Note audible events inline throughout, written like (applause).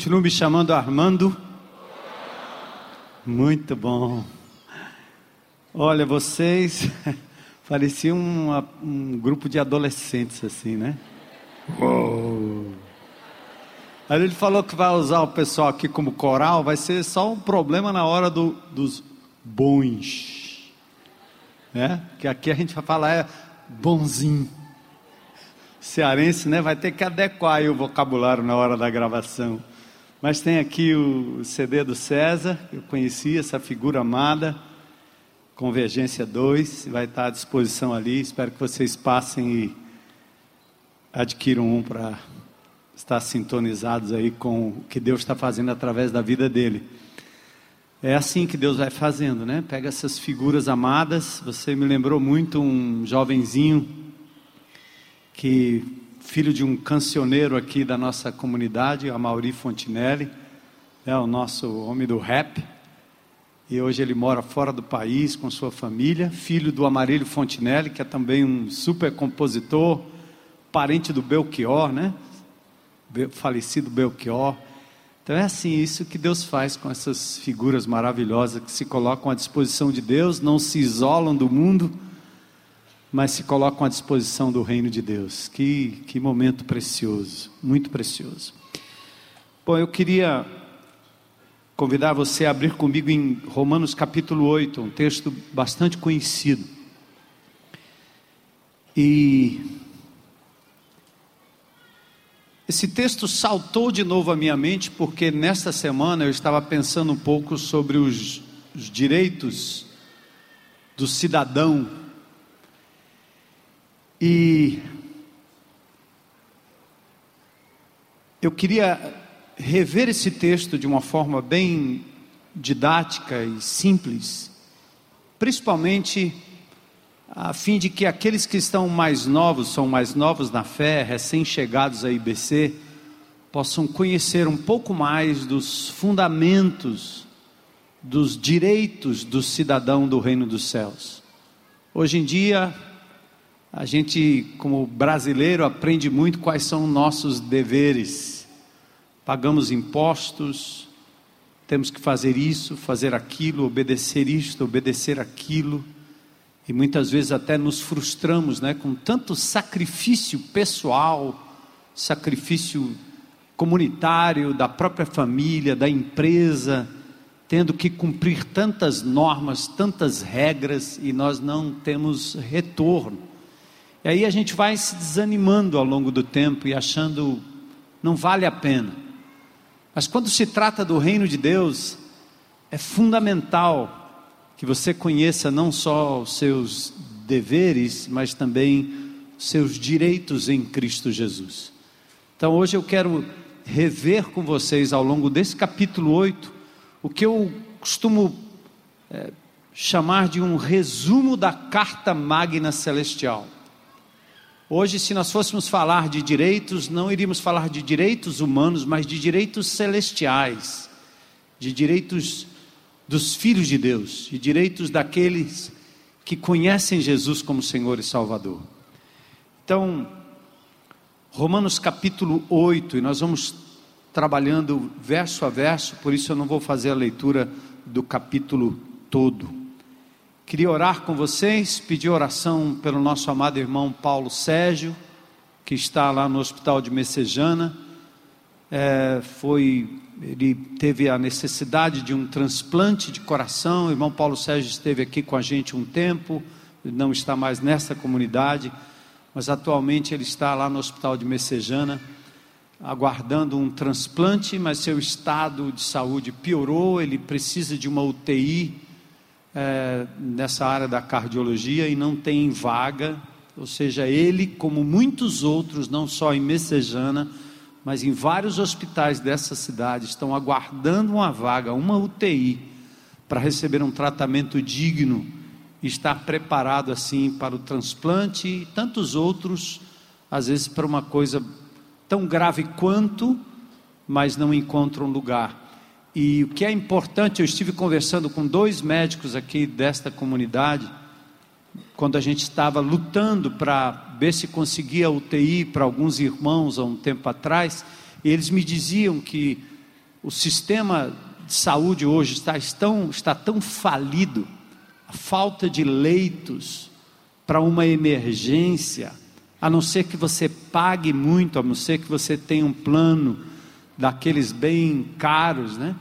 continuo me chamando Armando. Muito bom. Olha, vocês (laughs) pareciam um, um grupo de adolescentes assim, né? Uou. Aí ele falou que vai usar o pessoal aqui como coral, vai ser só um problema na hora do, dos bons. Né? Que aqui a gente vai falar é bonzinho. Cearense, né? Vai ter que adequar o vocabulário na hora da gravação. Mas tem aqui o CD do César, eu conheci essa figura amada. Convergência 2, vai estar à disposição ali. Espero que vocês passem e adquiram um para estar sintonizados aí com o que Deus está fazendo através da vida dele. É assim que Deus vai fazendo, né? Pega essas figuras amadas. Você me lembrou muito um jovenzinho que filho de um cancioneiro aqui da nossa comunidade, a Mauri Fontinelli, é o nosso homem do rap. E hoje ele mora fora do país com sua família, filho do Amarílio Fontinelli, que é também um super compositor, parente do Belchior, né? falecido Belchior. Então é assim, isso que Deus faz com essas figuras maravilhosas que se colocam à disposição de Deus, não se isolam do mundo, mas se colocam à disposição do reino de Deus. Que, que momento precioso, muito precioso. Bom, eu queria convidar você a abrir comigo em Romanos capítulo 8, um texto bastante conhecido. E esse texto saltou de novo à minha mente porque nesta semana eu estava pensando um pouco sobre os, os direitos do cidadão. E eu queria rever esse texto de uma forma bem didática e simples, principalmente a fim de que aqueles que estão mais novos, são mais novos na fé, recém-chegados a IBC, possam conhecer um pouco mais dos fundamentos, dos direitos do cidadão do reino dos céus. Hoje em dia, a gente, como brasileiro, aprende muito quais são nossos deveres. Pagamos impostos, temos que fazer isso, fazer aquilo, obedecer isto, obedecer aquilo e muitas vezes até nos frustramos, né, com tanto sacrifício pessoal, sacrifício comunitário, da própria família, da empresa, tendo que cumprir tantas normas, tantas regras e nós não temos retorno. E aí a gente vai se desanimando ao longo do tempo e achando não vale a pena. Mas quando se trata do reino de Deus, é fundamental que você conheça não só os seus deveres, mas também seus direitos em Cristo Jesus. Então hoje eu quero rever com vocês ao longo desse capítulo 8 o que eu costumo é, chamar de um resumo da carta magna celestial. Hoje, se nós fôssemos falar de direitos, não iríamos falar de direitos humanos, mas de direitos celestiais, de direitos dos filhos de Deus e direitos daqueles que conhecem Jesus como Senhor e Salvador. Então, Romanos capítulo 8, e nós vamos trabalhando verso a verso, por isso eu não vou fazer a leitura do capítulo todo. Queria orar com vocês, pedir oração pelo nosso amado irmão Paulo Sérgio, que está lá no hospital de Messejana. É, foi ele teve a necessidade de um transplante de coração. O irmão Paulo Sérgio esteve aqui com a gente um tempo, não está mais nessa comunidade, mas atualmente ele está lá no Hospital de Messejana, aguardando um transplante, mas seu estado de saúde piorou, ele precisa de uma UTI é, nessa área da cardiologia e não tem vaga, ou seja, ele, como muitos outros, não só em Messejana, mas em vários hospitais dessa cidade estão aguardando uma vaga, uma UTI, para receber um tratamento digno e estar preparado assim para o transplante e tantos outros, às vezes para uma coisa tão grave quanto, mas não encontram lugar. E o que é importante, eu estive conversando com dois médicos aqui desta comunidade, quando a gente estava lutando para ver se conseguia UTI para alguns irmãos há um tempo atrás, eles me diziam que o sistema de saúde hoje está tão, está tão falido, a falta de leitos para uma emergência, a não ser que você pague muito, a não ser que você tenha um plano daqueles bem caros, né?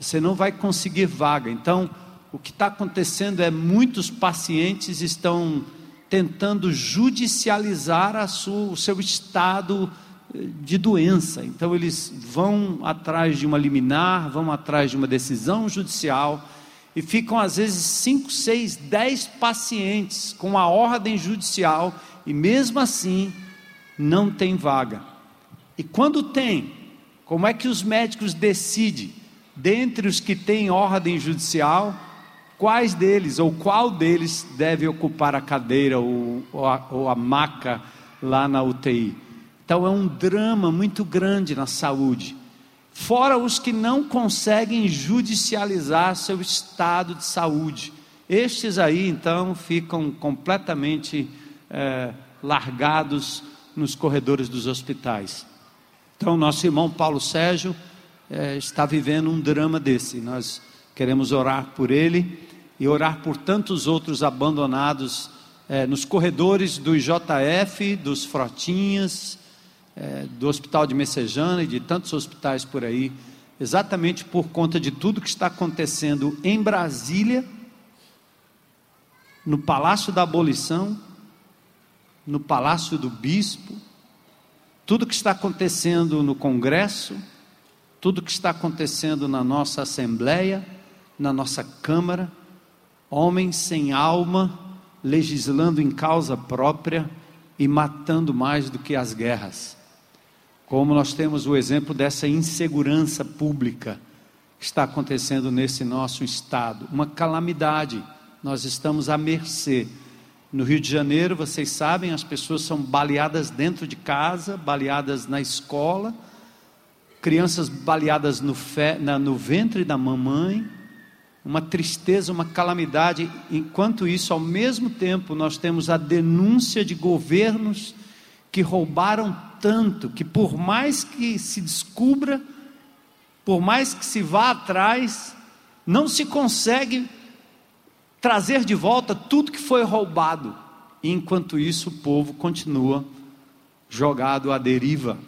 Você não vai conseguir vaga. Então, o que está acontecendo é muitos pacientes estão tentando judicializar sua, o seu estado eh, de doença. Então, eles vão atrás de uma liminar, vão atrás de uma decisão judicial e ficam, às vezes, cinco, seis, dez pacientes com a ordem judicial e, mesmo assim, não tem vaga. E quando tem, como é que os médicos decidem, dentre os que têm ordem judicial, quais deles ou qual deles deve ocupar a cadeira ou, ou, a, ou a maca lá na UTI. Então é um drama muito grande na saúde. Fora os que não conseguem judicializar seu estado de saúde. Estes aí, então, ficam completamente é, largados nos corredores dos hospitais. Então, nosso irmão Paulo Sérgio é, está vivendo um drama desse. Nós queremos orar por ele e orar por tantos outros abandonados é, nos corredores do JF, dos Frotinhas, é, do Hospital de Messejana e de tantos hospitais por aí, exatamente por conta de tudo que está acontecendo em Brasília, no Palácio da Abolição, no Palácio do Bispo, tudo que está acontecendo no Congresso, tudo que está acontecendo na nossa Assembleia, na nossa Câmara, homens sem alma, legislando em causa própria e matando mais do que as guerras. Como nós temos o exemplo dessa insegurança pública que está acontecendo nesse nosso estado, uma calamidade. Nós estamos à mercê. No Rio de Janeiro, vocês sabem, as pessoas são baleadas dentro de casa, baleadas na escola, crianças baleadas no, fe, na, no ventre da mamãe, uma tristeza, uma calamidade. Enquanto isso, ao mesmo tempo, nós temos a denúncia de governos que roubaram tanto que, por mais que se descubra, por mais que se vá atrás, não se consegue trazer de volta tudo que foi roubado. E enquanto isso, o povo continua jogado à deriva.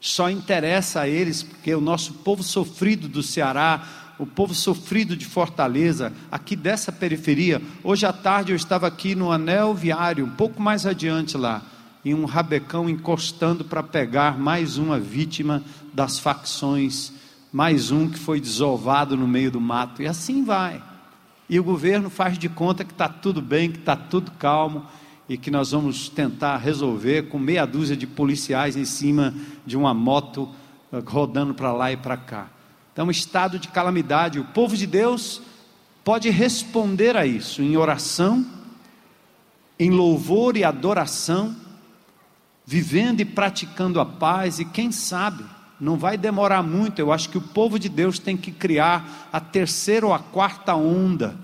Só interessa a eles porque o nosso povo sofrido do Ceará, o povo sofrido de Fortaleza, aqui dessa periferia. Hoje à tarde eu estava aqui no anel viário, um pouco mais adiante lá, e um rabecão encostando para pegar mais uma vítima das facções, mais um que foi desovado no meio do mato, e assim vai. E o governo faz de conta que está tudo bem, que está tudo calmo e que nós vamos tentar resolver com meia dúzia de policiais em cima de uma moto eh, rodando para lá e para cá. Então, um estado de calamidade. O povo de Deus pode responder a isso em oração, em louvor e adoração, vivendo e praticando a paz, e quem sabe, não vai demorar muito. Eu acho que o povo de Deus tem que criar a terceira ou a quarta onda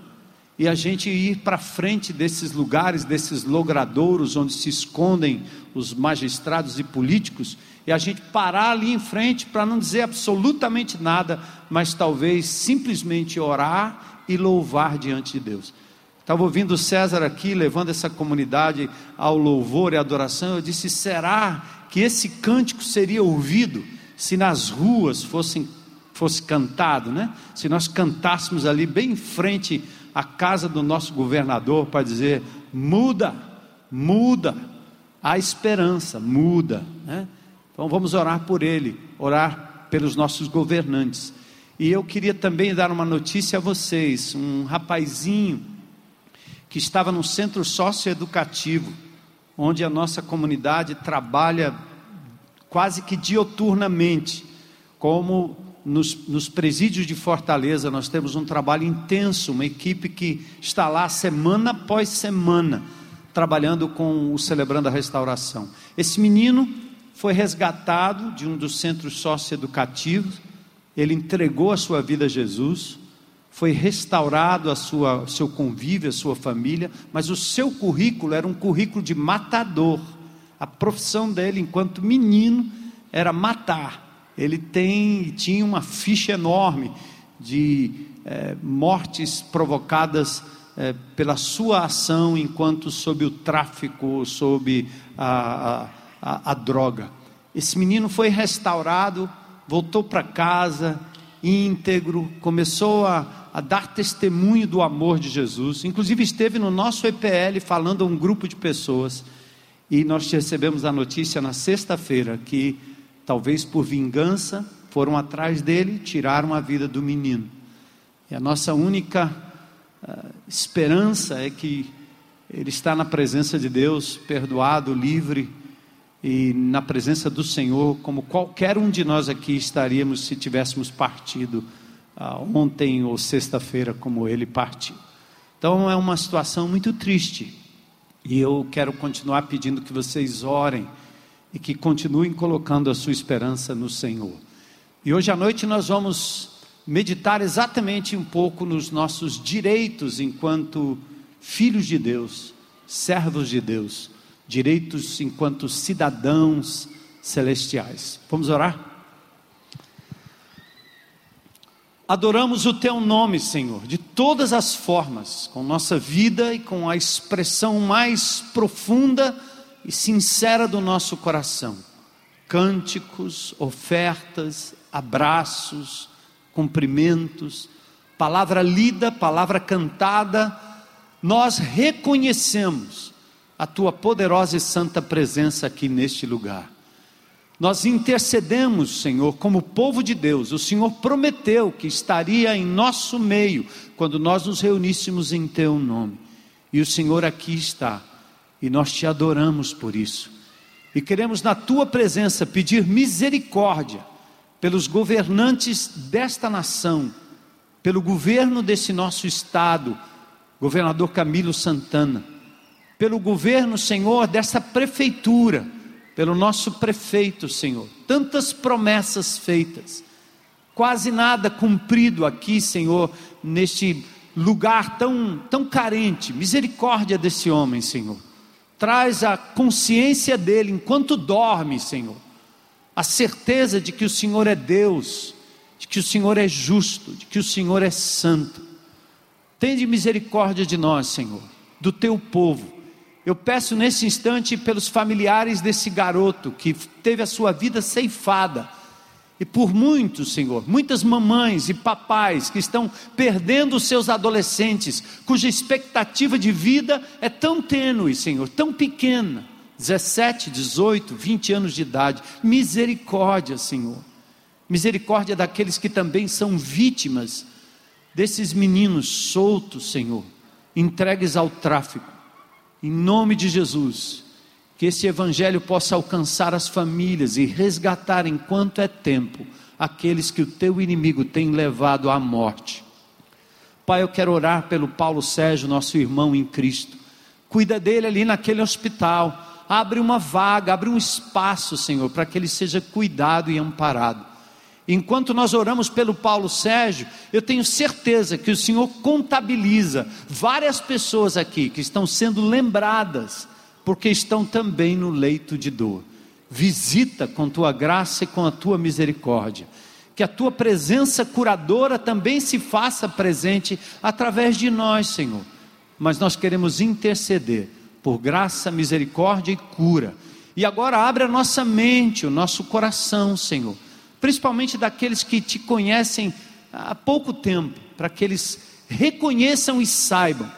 e a gente ir para frente desses lugares, desses logradouros onde se escondem os magistrados e políticos e a gente parar ali em frente para não dizer absolutamente nada, mas talvez simplesmente orar e louvar diante de Deus. Estava ouvindo César aqui, levando essa comunidade ao louvor e adoração. Eu disse: será que esse cântico seria ouvido se nas ruas fossem, fosse cantado, né? Se nós cantássemos ali bem em frente à casa do nosso governador para dizer: muda, muda, a esperança, muda, né? Então vamos orar por ele, orar pelos nossos governantes. E eu queria também dar uma notícia a vocês: um rapazinho que estava no centro socioeducativo, onde a nossa comunidade trabalha quase que dioturnamente, como nos, nos, presídios de Fortaleza, nós temos um trabalho intenso, uma equipe que está lá semana após semana, trabalhando com o Celebrando a Restauração. Esse menino foi resgatado de um dos centros socioeducativos, ele entregou a sua vida a Jesus, foi restaurado a sua seu convívio, a sua família, mas o seu currículo era um currículo de matador. A profissão dele enquanto menino era matar. ele tem tinha uma ficha enorme de é, mortes provocadas é, pela sua ação enquanto sob o tráfico, sob a, a, a, a droga. Esse menino foi restaurado, voltou para casa íntegro, começou a, a dar testemunho do amor de Jesus. Inclusive esteve no nosso EPL falando a um grupo de pessoas. E nós recebemos a notícia na sexta-feira que, talvez por vingança, foram atrás dele, tiraram a vida do menino. E a nossa única uh, esperança é que ele está na presença de Deus, perdoado, livre e na presença do Senhor, como qualquer um de nós aqui estaríamos se tivéssemos partido uh, ontem ou sexta-feira, como ele partiu. Então é uma situação muito triste e eu quero continuar pedindo que vocês orem e que continuem colocando a sua esperança no Senhor. E hoje à noite nós vamos meditar exatamente um pouco nos nossos direitos enquanto filhos de Deus, servos de Deus, direitos enquanto cidadãos celestiais. Vamos orar? Adoramos o teu nome, Senhor, de todas as formas, com nossa vida e com a expressão mais profunda e sincera do nosso coração. Cânticos, ofertas, abraços, cumprimentos, palavra lida, palavra cantada, nós reconhecemos a tua poderosa e santa presença aqui neste lugar. Nós intercedemos, Senhor, como povo de Deus. O Senhor prometeu que estaria em nosso meio quando nós nos reuníssemos em Teu nome. E o Senhor aqui está. E nós te adoramos por isso. E queremos, na Tua presença, pedir misericórdia pelos governantes desta nação, pelo governo desse nosso estado, governador Camilo Santana, pelo governo, Senhor, dessa prefeitura pelo nosso prefeito, Senhor. Tantas promessas feitas, quase nada cumprido aqui, Senhor, neste lugar tão, tão carente. Misericórdia desse homem, Senhor. Traz a consciência dele enquanto dorme, Senhor. A certeza de que o Senhor é Deus, de que o Senhor é justo, de que o Senhor é santo. Tende misericórdia de nós, Senhor, do teu povo eu peço nesse instante pelos familiares desse garoto que teve a sua vida ceifada. E por muitos, Senhor, muitas mamães e papais que estão perdendo seus adolescentes, cuja expectativa de vida é tão tênue, Senhor, tão pequena 17, 18, 20 anos de idade. Misericórdia, Senhor. Misericórdia daqueles que também são vítimas desses meninos soltos, Senhor, entregues ao tráfico em nome de Jesus, que esse evangelho possa alcançar as famílias e resgatar enquanto é tempo aqueles que o teu inimigo tem levado à morte. Pai, eu quero orar pelo Paulo Sérgio, nosso irmão em Cristo. Cuida dele ali naquele hospital. Abre uma vaga, abre um espaço, Senhor, para que ele seja cuidado e amparado. Enquanto nós oramos pelo Paulo Sérgio, eu tenho certeza que o Senhor contabiliza várias pessoas aqui que estão sendo lembradas, porque estão também no leito de dor. Visita com tua graça e com a tua misericórdia. Que a tua presença curadora também se faça presente através de nós, Senhor. Mas nós queremos interceder por graça, misericórdia e cura. E agora abre a nossa mente, o nosso coração, Senhor principalmente daqueles que te conhecem há pouco tempo, para que eles reconheçam e saibam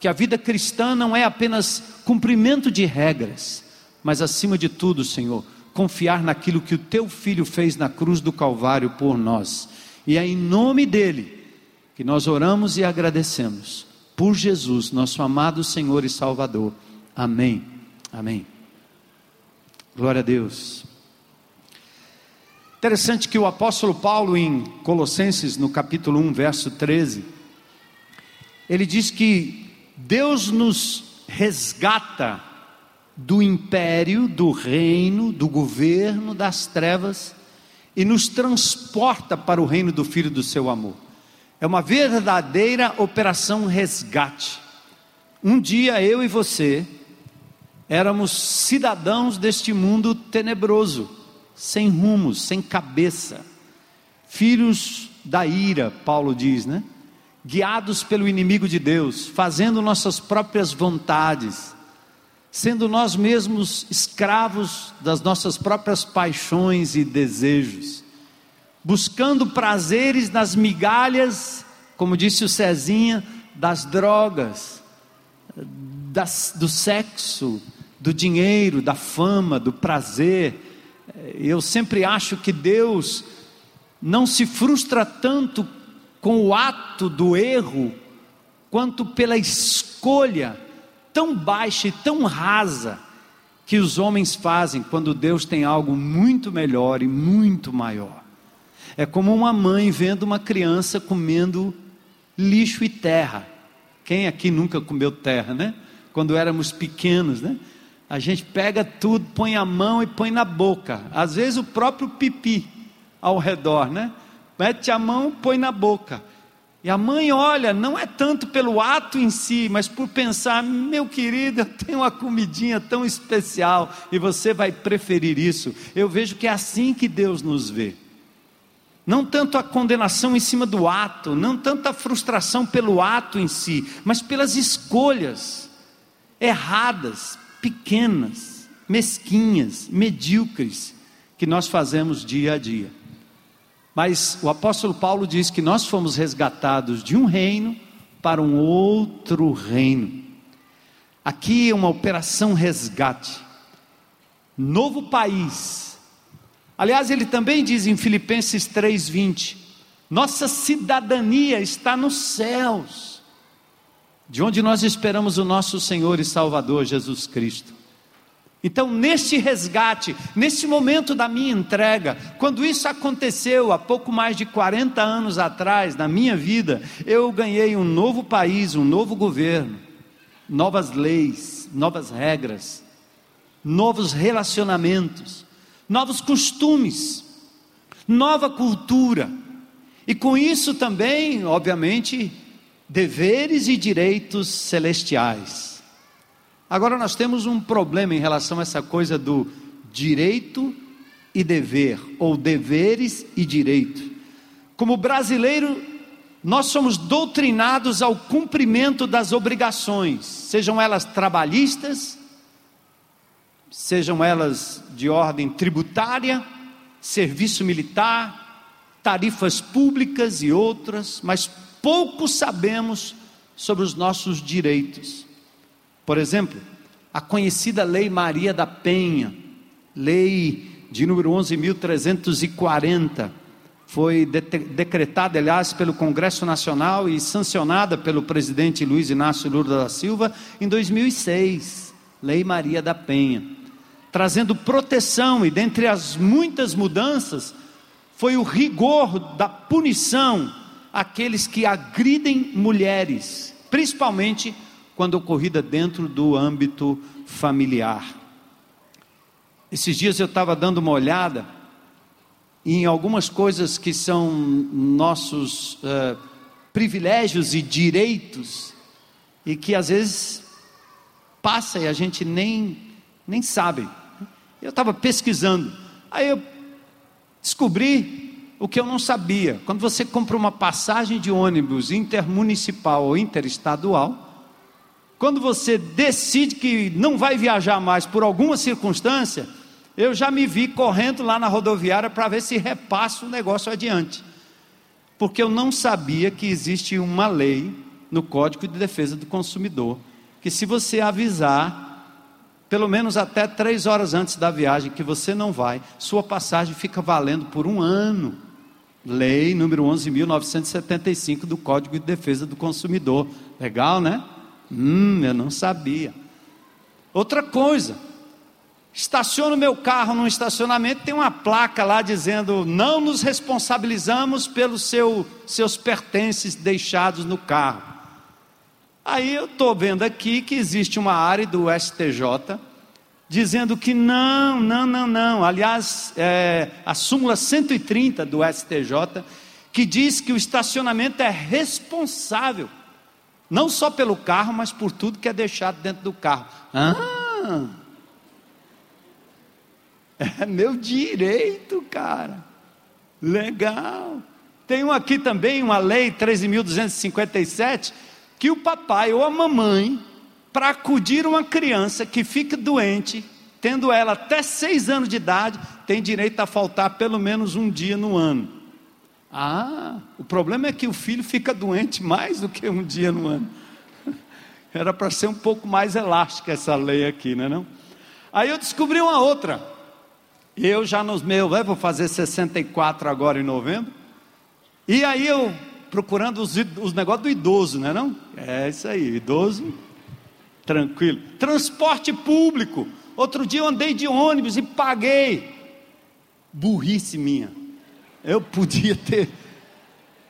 que a vida cristã não é apenas cumprimento de regras, mas acima de tudo, Senhor, confiar naquilo que o teu filho fez na cruz do Calvário por nós. E é em nome dele que nós oramos e agradecemos. Por Jesus, nosso amado Senhor e Salvador. Amém. Amém. Glória a Deus. Interessante que o apóstolo Paulo, em Colossenses, no capítulo 1, verso 13, ele diz que Deus nos resgata do império, do reino, do governo das trevas e nos transporta para o reino do Filho do seu amor. É uma verdadeira operação resgate. Um dia eu e você éramos cidadãos deste mundo tenebroso sem rumo, sem cabeça, filhos da ira, Paulo diz, né? Guiados pelo inimigo de Deus, fazendo nossas próprias vontades, sendo nós mesmos escravos das nossas próprias paixões e desejos, buscando prazeres nas migalhas, como disse o Cezinha, das drogas, das, do sexo, do dinheiro, da fama, do prazer. Eu sempre acho que Deus não se frustra tanto com o ato do erro, quanto pela escolha tão baixa e tão rasa que os homens fazem quando Deus tem algo muito melhor e muito maior. É como uma mãe vendo uma criança comendo lixo e terra. Quem aqui nunca comeu terra, né? Quando éramos pequenos, né? A gente pega tudo, põe a mão e põe na boca. Às vezes o próprio pipi ao redor, né? Mete a mão, põe na boca. E a mãe olha, não é tanto pelo ato em si, mas por pensar, meu querido, eu tenho uma comidinha tão especial e você vai preferir isso. Eu vejo que é assim que Deus nos vê. Não tanto a condenação em cima do ato, não tanto a frustração pelo ato em si, mas pelas escolhas erradas, pequenas, mesquinhas, medíocres que nós fazemos dia a dia. Mas o apóstolo Paulo diz que nós fomos resgatados de um reino para um outro reino. Aqui é uma operação resgate. Novo país. Aliás, ele também diz em Filipenses 3:20, nossa cidadania está nos céus, de onde nós esperamos o nosso Senhor e Salvador Jesus Cristo. Então, neste resgate, neste momento da minha entrega, quando isso aconteceu há pouco mais de 40 anos atrás, na minha vida, eu ganhei um novo país, um novo governo, novas leis, novas regras, novos relacionamentos, novos costumes, nova cultura. E com isso também, obviamente, deveres e direitos celestiais. Agora nós temos um problema em relação a essa coisa do direito e dever, ou deveres e direito. Como brasileiro, nós somos doutrinados ao cumprimento das obrigações, sejam elas trabalhistas, sejam elas de ordem tributária, serviço militar, tarifas públicas e outras, mas pouco sabemos sobre os nossos direitos. Por exemplo, a conhecida Lei Maria da Penha, lei de número 11.340, foi de decretada, aliás, pelo Congresso Nacional e sancionada pelo presidente Luiz Inácio Lula da Silva em 2006. Lei Maria da Penha, trazendo proteção e dentre as muitas mudanças, foi o rigor da punição àqueles que agridem mulheres, principalmente quando ocorrida dentro do âmbito familiar. Esses dias eu estava dando uma olhada em algumas coisas que são nossos uh, privilégios e direitos e que às vezes passa e a gente nem, nem sabe. Eu estava pesquisando, aí eu descobri o que eu não sabia. Quando você compra uma passagem de ônibus intermunicipal ou interestadual, quando você decide que não vai viajar mais por alguma circunstância, eu já me vi correndo lá na rodoviária para ver se repassa o negócio adiante. Porque eu não sabia que existe uma lei no Código de Defesa do Consumidor, que se você avisar, pelo menos até três horas antes da viagem, que você não vai, sua passagem fica valendo por um ano. Lei número 11.975 do Código de Defesa do Consumidor. Legal, né? Hum, eu não sabia. Outra coisa, estaciono meu carro num estacionamento, tem uma placa lá dizendo: não nos responsabilizamos pelos seu, seus pertences deixados no carro. Aí eu estou vendo aqui que existe uma área do STJ dizendo que não, não, não, não. Aliás, é, a súmula 130 do STJ que diz que o estacionamento é responsável não só pelo carro, mas por tudo que é deixado dentro do carro. Ah! (laughs) É meu direito, cara. Legal. Tem um aqui também, uma lei 13.257, que o papai ou a mamãe, para acudir uma criança que fica doente, tendo ela até seis anos de idade, tem direito a faltar pelo menos um dia no ano. Ah, o problema é que o filho fica doente mais do que um dia no ano. (laughs) Era para ser um pouco mais elástica essa lei aqui, não é não? Aí eu descobri uma outra. Eu já nos meus, vou fazer 64 agora em novembro. E aí eu procurando os, os negócios do idoso, não é não? É isso aí, idoso, tranquilo. Transporte público. Outro dia eu andei de ônibus e paguei. Burrice minha. Eu podia ter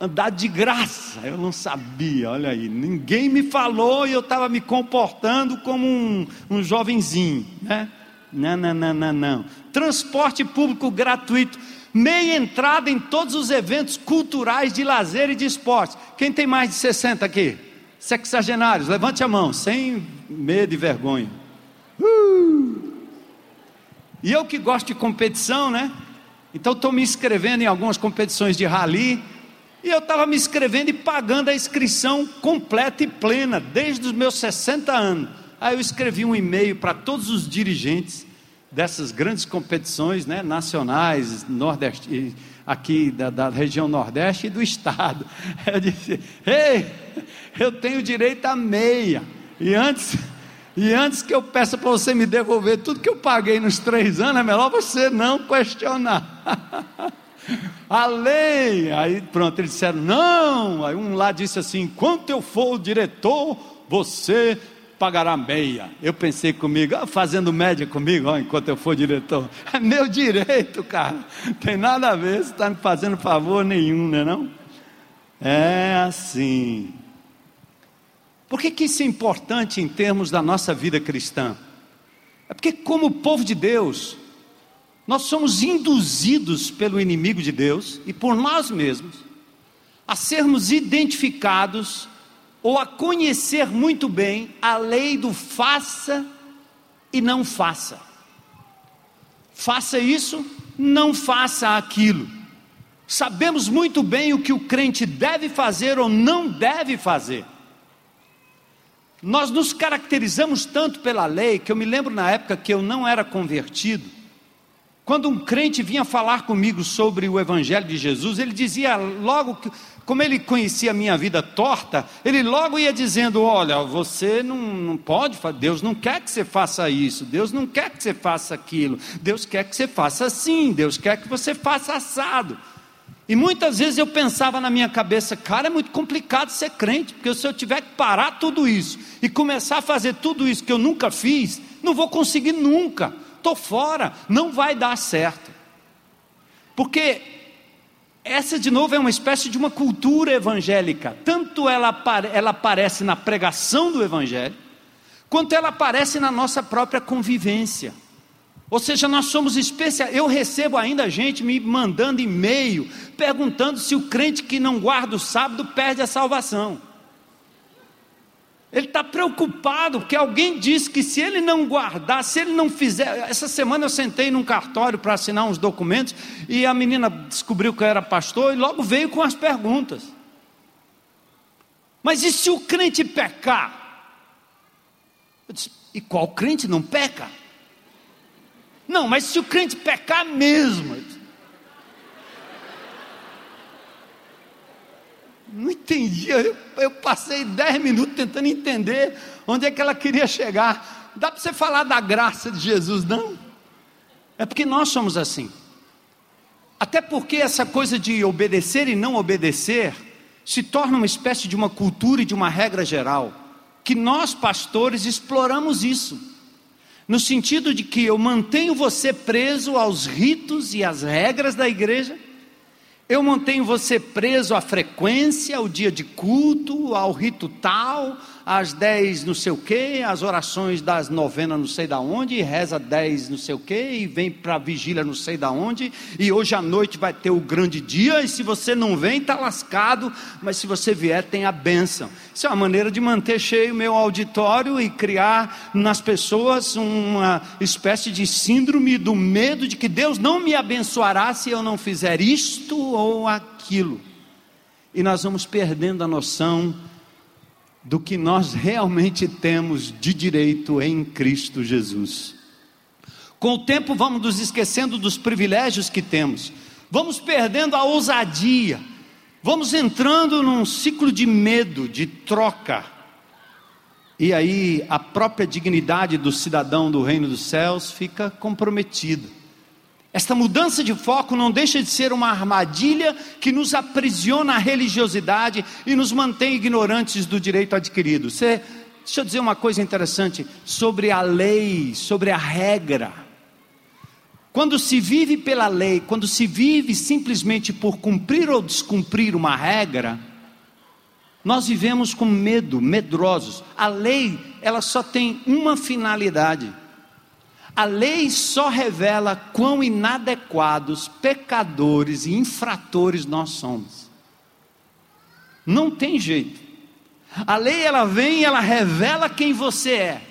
andado de graça, eu não sabia, olha aí, ninguém me falou e eu estava me comportando como um, um jovenzinho, né? Não, não, não, não, não. Transporte público gratuito, meia entrada em todos os eventos culturais de lazer e de esporte. Quem tem mais de 60 aqui? Sexagenários, levante a mão, sem medo e vergonha. Uh! E eu que gosto de competição, né? Então estou me inscrevendo em algumas competições de rally. E eu estava me inscrevendo e pagando a inscrição completa e plena, desde os meus 60 anos. Aí eu escrevi um e-mail para todos os dirigentes dessas grandes competições né, nacionais, nordeste, aqui da, da, região Nordeste e do (laughs) Estado. Eu disse: Ei, eu tenho direito a meia. E antes, e antes que eu peça para você me devolver tudo que eu paguei nos três anos, é melhor você não questionar. (laughs) a lei. Aí pronto, eles disseram: não. Aí um lá disse assim: enquanto eu for o diretor, você pagará meia. Eu pensei comigo, ah, fazendo média comigo, ó, enquanto eu for diretor. (laughs) É meu direito, cara. Tem nada a ver, você está me fazendo favor nenhum, né não? É assim. Por que, que isso é importante em termos da nossa vida cristã? É porque, como povo de Deus, nós somos induzidos pelo inimigo de Deus e por nós mesmos a sermos identificados ou a conhecer muito bem a lei do faça e não faça. Faça isso, não faça aquilo. Sabemos muito bem o que o crente deve fazer ou não deve fazer. Nós nos caracterizamos tanto pela lei que eu me lembro na época que eu não era convertido quando um crente vinha falar comigo sobre o Evangelho de Jesus, ele dizia logo, que, como ele conhecia a minha vida torta, ele logo ia dizendo: Olha, você não, não pode, Deus não quer que você faça isso, Deus não quer que você faça aquilo, Deus quer que você faça assim, Deus quer que você faça assado. E muitas vezes eu pensava na minha cabeça, cara, é muito complicado ser crente, porque se eu tiver que parar tudo isso e começar a fazer tudo isso que eu nunca fiz, não vou conseguir nunca estou fora, não vai dar certo. Porque essa, de novo, é uma espécie de uma cultura evangélica. Tanto ela, ela aparece na pregação do Evangelho, quanto ela aparece na nossa própria convivência. Ou seja, nós somos especiais. Eu recebo ainda gente me mandando e-mail perguntando se o crente que não guarda o sábado perde a salvação. Ele está preocupado, porque alguém disse que se ele não guardar, se ele não fizer. Essa semana eu sentei num cartório para assinar uns documentos e a menina descobriu que eu era pastor e logo veio com as perguntas. Mas e se o crente pecar? Eu disse, e qual crente não peca? Não, mas se o crente pecar mesmo. Não entendia. Eu, eu passei dez minutos tentando entender onde é que ela queria chegar. Dá para você falar da graça de Jesus, não? É porque nós somos assim. Até porque essa coisa de obedecer e não obedecer se torna uma espécie de uma cultura e de uma regra geral, que nós pastores exploramos isso. No sentido de que eu mantenho você preso aos ritos e às regras da igreja, eu mantenho você preso à frequência, ao dia de culto, ao rito tal, às dez não sei o quê, as orações das novenas não sei da onde, e reza dez não sei o quê, e vem para vigília não sei da onde, e hoje à noite vai ter o grande dia, e se você não vem, está lascado, mas se você vier, tem a bênção. Isso é uma maneira de manter cheio o meu auditório e criar nas pessoas uma espécie de síndrome do medo de que Deus não me abençoará se eu não fizer isto ou aquilo e nós vamos perdendo a noção do que nós realmente temos de direito em Cristo Jesus. Com o tempo, vamos nos esquecendo dos privilégios que temos, vamos perdendo a ousadia, vamos entrando num ciclo de medo, de troca, e aí a própria dignidade do cidadão do reino dos céus fica comprometida. Esta mudança de foco não deixa de ser uma armadilha que nos aprisiona à religiosidade e nos mantém ignorantes do direito adquirido. Você, deixa eu dizer uma coisa interessante sobre a lei, sobre a regra. Quando se vive pela lei, quando se vive simplesmente por cumprir ou descumprir uma regra, nós vivemos com medo, medrosos. A lei, ela só tem uma finalidade a lei só revela quão inadequados, pecadores e infratores nós somos. Não tem jeito. A lei ela vem e ela revela quem você é.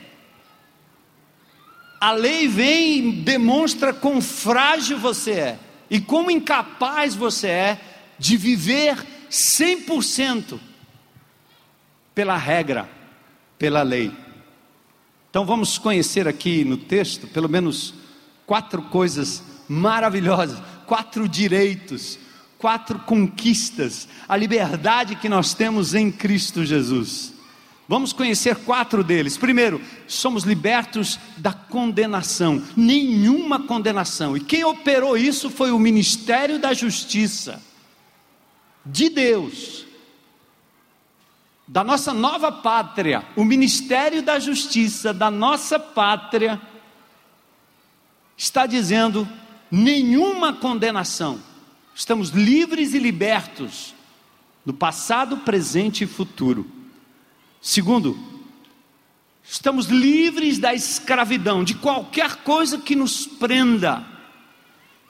A lei vem e demonstra quão frágil você é e quão incapaz você é de viver 100% pela regra, pela lei. Então vamos conhecer aqui no texto pelo menos quatro coisas maravilhosas, quatro direitos, quatro conquistas, a liberdade que nós temos em Cristo Jesus. Vamos conhecer quatro deles. Primeiro, somos libertos da condenação, nenhuma condenação. E quem operou isso foi o Ministério da Justiça de Deus da nossa nova pátria, o Ministério da Justiça da nossa pátria, está dizendo: nenhuma condenação, estamos livres e libertos no passado, presente e futuro. Segundo, estamos livres da escravidão, de qualquer coisa que nos prenda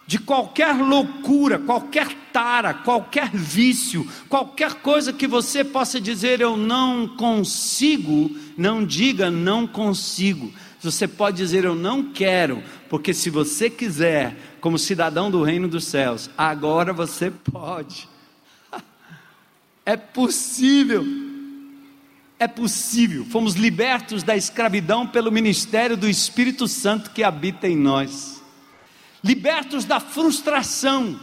de qualquer loucura, qualquer tara, qualquer vício, qualquer coisa que você possa dizer eu não consigo, não diga não consigo. Você pode dizer eu não quero, porque se você quiser, como cidadão do reino dos céus, agora você pode. (laughs) É possível. É possível. Fomos libertos da escravidão pelo ministério do Espírito Santo que habita em nós libertos da frustração,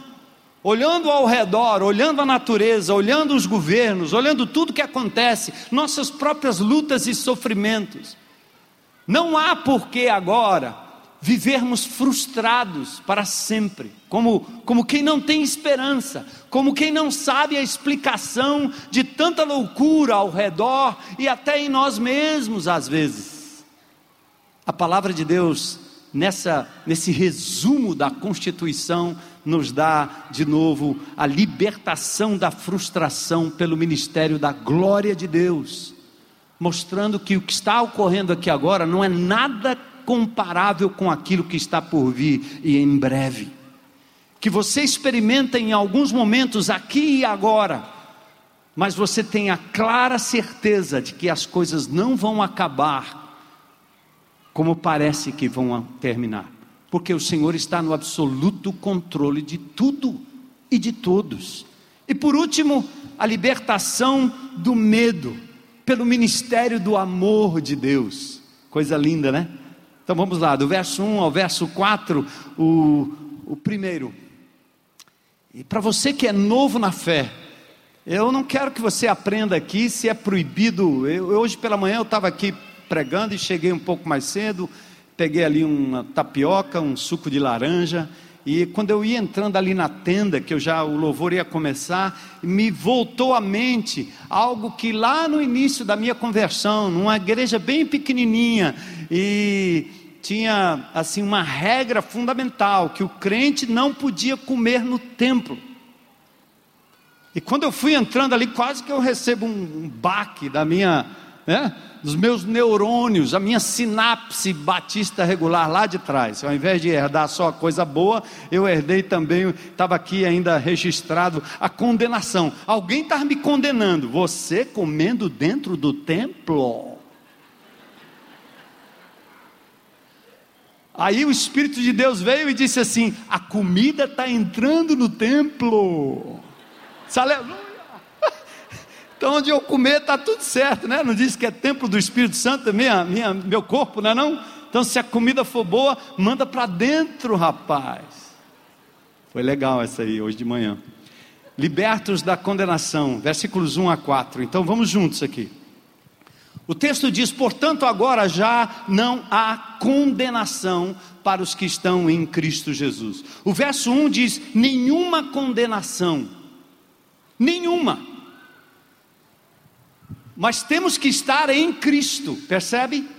olhando ao redor, olhando a natureza, olhando os governos, olhando tudo que acontece, nossas próprias lutas e sofrimentos. Não há por que agora vivermos frustrados para sempre, como, como quem não tem esperança, como quem não sabe a explicação de tanta loucura ao redor e até em nós mesmos às vezes. A palavra de Deus nessa, nesse resumo da Constituição, nos dá de novo a libertação da frustração pelo ministério da glória de Deus, mostrando que o que está ocorrendo aqui agora não é nada comparável com aquilo que está por vir e em breve. Que você experimenta em alguns momentos aqui e agora, mas você tem a clara certeza de que as coisas não vão acabar como parece que vão terminar, porque o Senhor está no absoluto controle de tudo e de todos. E por último, a libertação do medo pelo ministério do amor de Deus. Coisa linda, né? Então vamos lá, do verso 1 ao verso 4, o, o primeiro. E para você que é novo na fé, eu não quero que você aprenda aqui se é proibido. Eu, hoje pela manhã eu estava aqui pregando e cheguei um pouco mais cedo, peguei ali uma tapioca, um suco de laranja, e quando eu ia entrando ali na tenda, que eu já o louvor ia começar, me voltou à mente algo que lá no início da minha conversão, numa igreja bem pequenininha, e tinha assim uma regra fundamental que o crente não podia comer no templo. E quando eu fui entrando ali, quase que eu recebo um, um baque da minha né? dos meus neurônios, a minha sinapse batista regular lá de trás. Ao invés de herdar só coisa boa, eu herdei também, estava aqui ainda registrado a condenação. Alguém está me condenando. Você comendo dentro do templo. Aí o Espírito de Deus veio e disse assim: a comida está entrando no templo. Aleluia. Então, onde eu comer, está tudo certo, né? Não diz que é templo do Espírito Santo, minha, minha, meu corpo, não é não? Então, se a comida for boa, manda para dentro, rapaz. Foi legal essa aí, hoje de manhã. Libertos da condenação, versículos 1 a 4. Então, vamos juntos aqui. O texto diz: portanto, agora já não há condenação para os que estão em Cristo Jesus. O verso 1 diz: nenhuma condenação, nenhuma mas temos que estar em Cristo, percebe?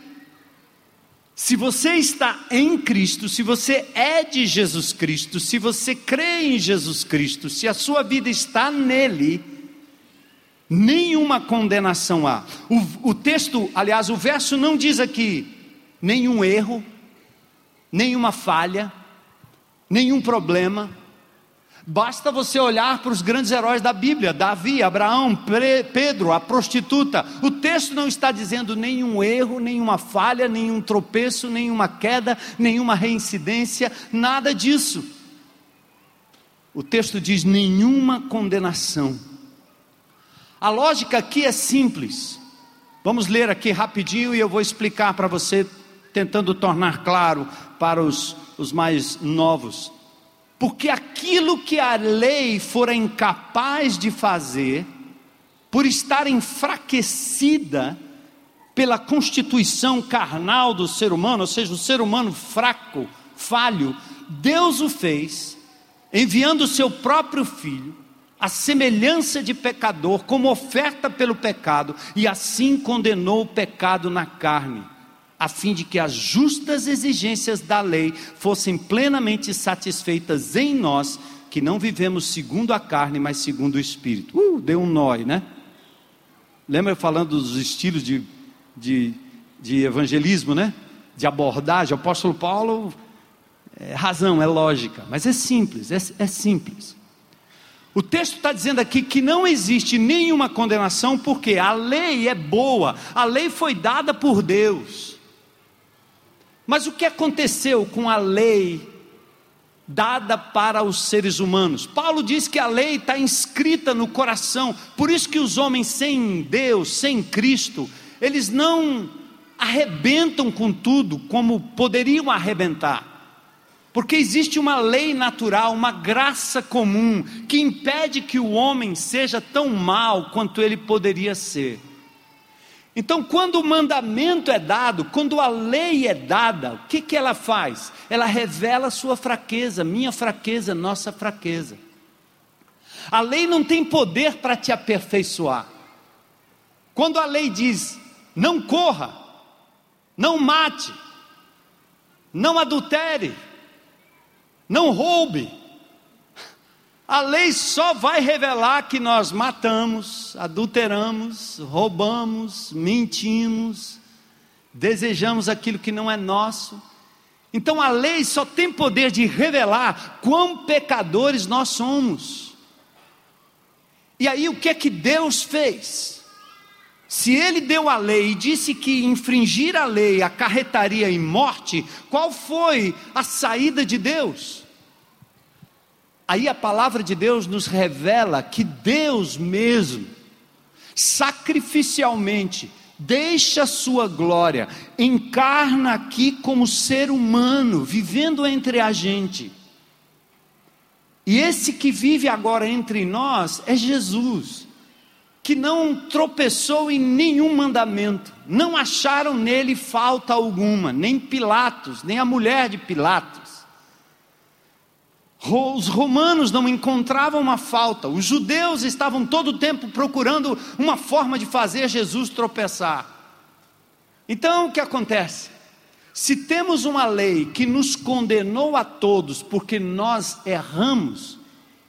Se você está em Cristo, se você é de Jesus Cristo, se você crê em Jesus Cristo, se a sua vida está nele, nenhuma condenação há. O, o texto, aliás, o verso não diz aqui nenhum erro, nenhuma falha, nenhum problema, Basta você olhar para os grandes heróis da Bíblia: Davi, Abraão, Pedro, a prostituta. O texto não está dizendo nenhum erro, nenhuma falha, nenhum tropeço, nenhuma queda, nenhuma reincidência, nada disso. O texto diz nenhuma condenação. A lógica aqui é simples. Vamos ler aqui rapidinho e eu vou explicar para você, tentando tornar claro para os, os mais novos. Porque aquilo que a lei fora incapaz de fazer, por estar enfraquecida pela constituição carnal do ser humano, ou seja, o ser humano fraco, falho, Deus o fez, enviando o seu próprio filho, a semelhança de pecador, como oferta pelo pecado, e assim condenou o pecado na carne a fim de que as justas exigências da lei fossem plenamente satisfeitas em nós, que não vivemos segundo a carne, mas segundo o Espírito. Uh, deu um nó, né? Lembra falando dos estilos de, de, de evangelismo, né? De abordagem. O apóstolo Paulo, é razão, é lógica, mas é simples, é, é simples. O texto está dizendo aqui que não existe nenhuma condenação, porque a lei é boa, a lei foi dada por Deus. Mas o que aconteceu com a lei dada para os seres humanos? Paulo diz que a lei está inscrita no coração, por isso que os homens sem Deus, sem Cristo, eles não arrebentam com tudo como poderiam arrebentar. Porque existe uma lei natural, uma graça comum, que impede que o homem seja tão mal quanto ele poderia ser. Então, quando o mandamento é dado, quando a lei é dada, o que, que ela faz? Ela revela sua fraqueza, minha fraqueza, nossa fraqueza. A lei não tem poder para te aperfeiçoar. Quando a lei diz, não corra, não mate, não adultere, não roube, a lei só vai revelar que nós matamos, adulteramos, roubamos, mentimos, desejamos aquilo que não é nosso. Então a lei só tem poder de revelar quão pecadores nós somos. E aí o que é que Deus fez? Se ele deu a lei e disse que infringir a lei acarretaria em morte, qual foi a saída de Deus? Aí a palavra de Deus nos revela que Deus mesmo, sacrificialmente, deixa a sua glória, encarna aqui como ser humano, vivendo entre a gente. E esse que vive agora entre nós é Jesus, que não tropeçou em nenhum mandamento, não acharam nele falta alguma, nem Pilatos, nem a mulher de Pilatos. Os romanos não encontravam uma falta, os judeus estavam todo o tempo procurando uma forma de fazer Jesus tropeçar. Então o que acontece? Se temos uma lei que nos condenou a todos porque nós erramos,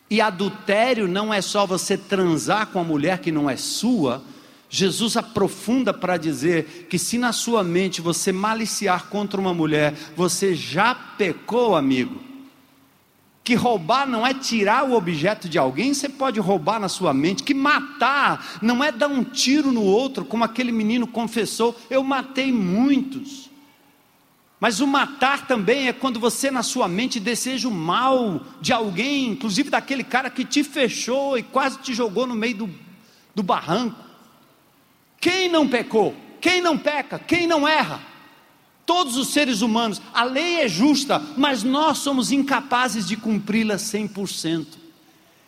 e adultério não é só você transar com a mulher que não é sua, Jesus aprofunda para dizer que se na sua mente você maliciar contra uma mulher, você já pecou, amigo. Que roubar não é tirar o objeto de alguém, você pode roubar na sua mente. Que matar não é dar um tiro no outro, como aquele menino confessou: eu matei muitos. Mas o matar também é quando você na sua mente deseja o mal de alguém, inclusive daquele cara que te fechou e quase te jogou no meio do, do barranco. Quem não pecou? Quem não peca? Quem não erra? Todos os seres humanos. A lei é justa, mas nós somos incapazes de cumpri-la 100%.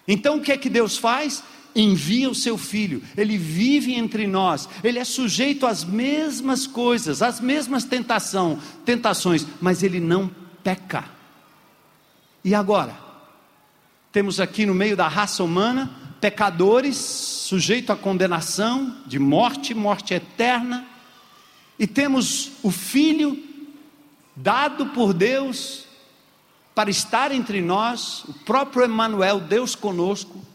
Então o que é que Deus faz? Envia o seu filho, ele vive entre nós, ele é sujeito às mesmas coisas, às mesmas tentação, tentações, mas ele não peca. E agora? Temos aqui no meio da raça humana pecadores, sujeito à condenação de morte, morte eterna, e temos o Filho dado por Deus para estar entre nós, o próprio Emmanuel, Deus conosco,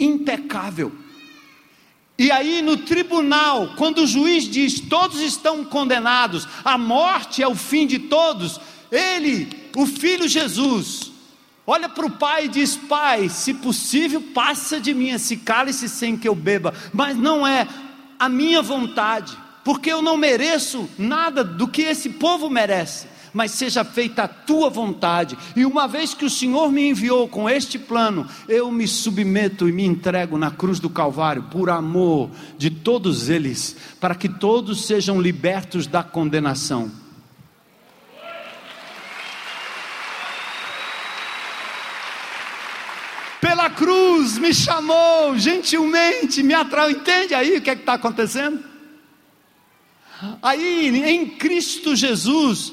impecável. E aí no tribunal, quando o juiz diz todos estão condenados, a morte é o fim de todos, ele, o filho Jesus, Olha para o pai e diz: Pai, se possível, passa de mim esse cálice sem que eu beba, mas não é a minha vontade, porque eu não mereço nada do que esse povo merece, mas seja feita a tua vontade. E uma vez que o Senhor me enviou com este plano, eu me submeto e me entrego na cruz do Calvário por amor de todos eles, para que todos sejam libertos da condenação. pela cruz me chamou, gentilmente me atraiu. Entende aí o que é está acontecendo? Aí, em Cristo Jesus,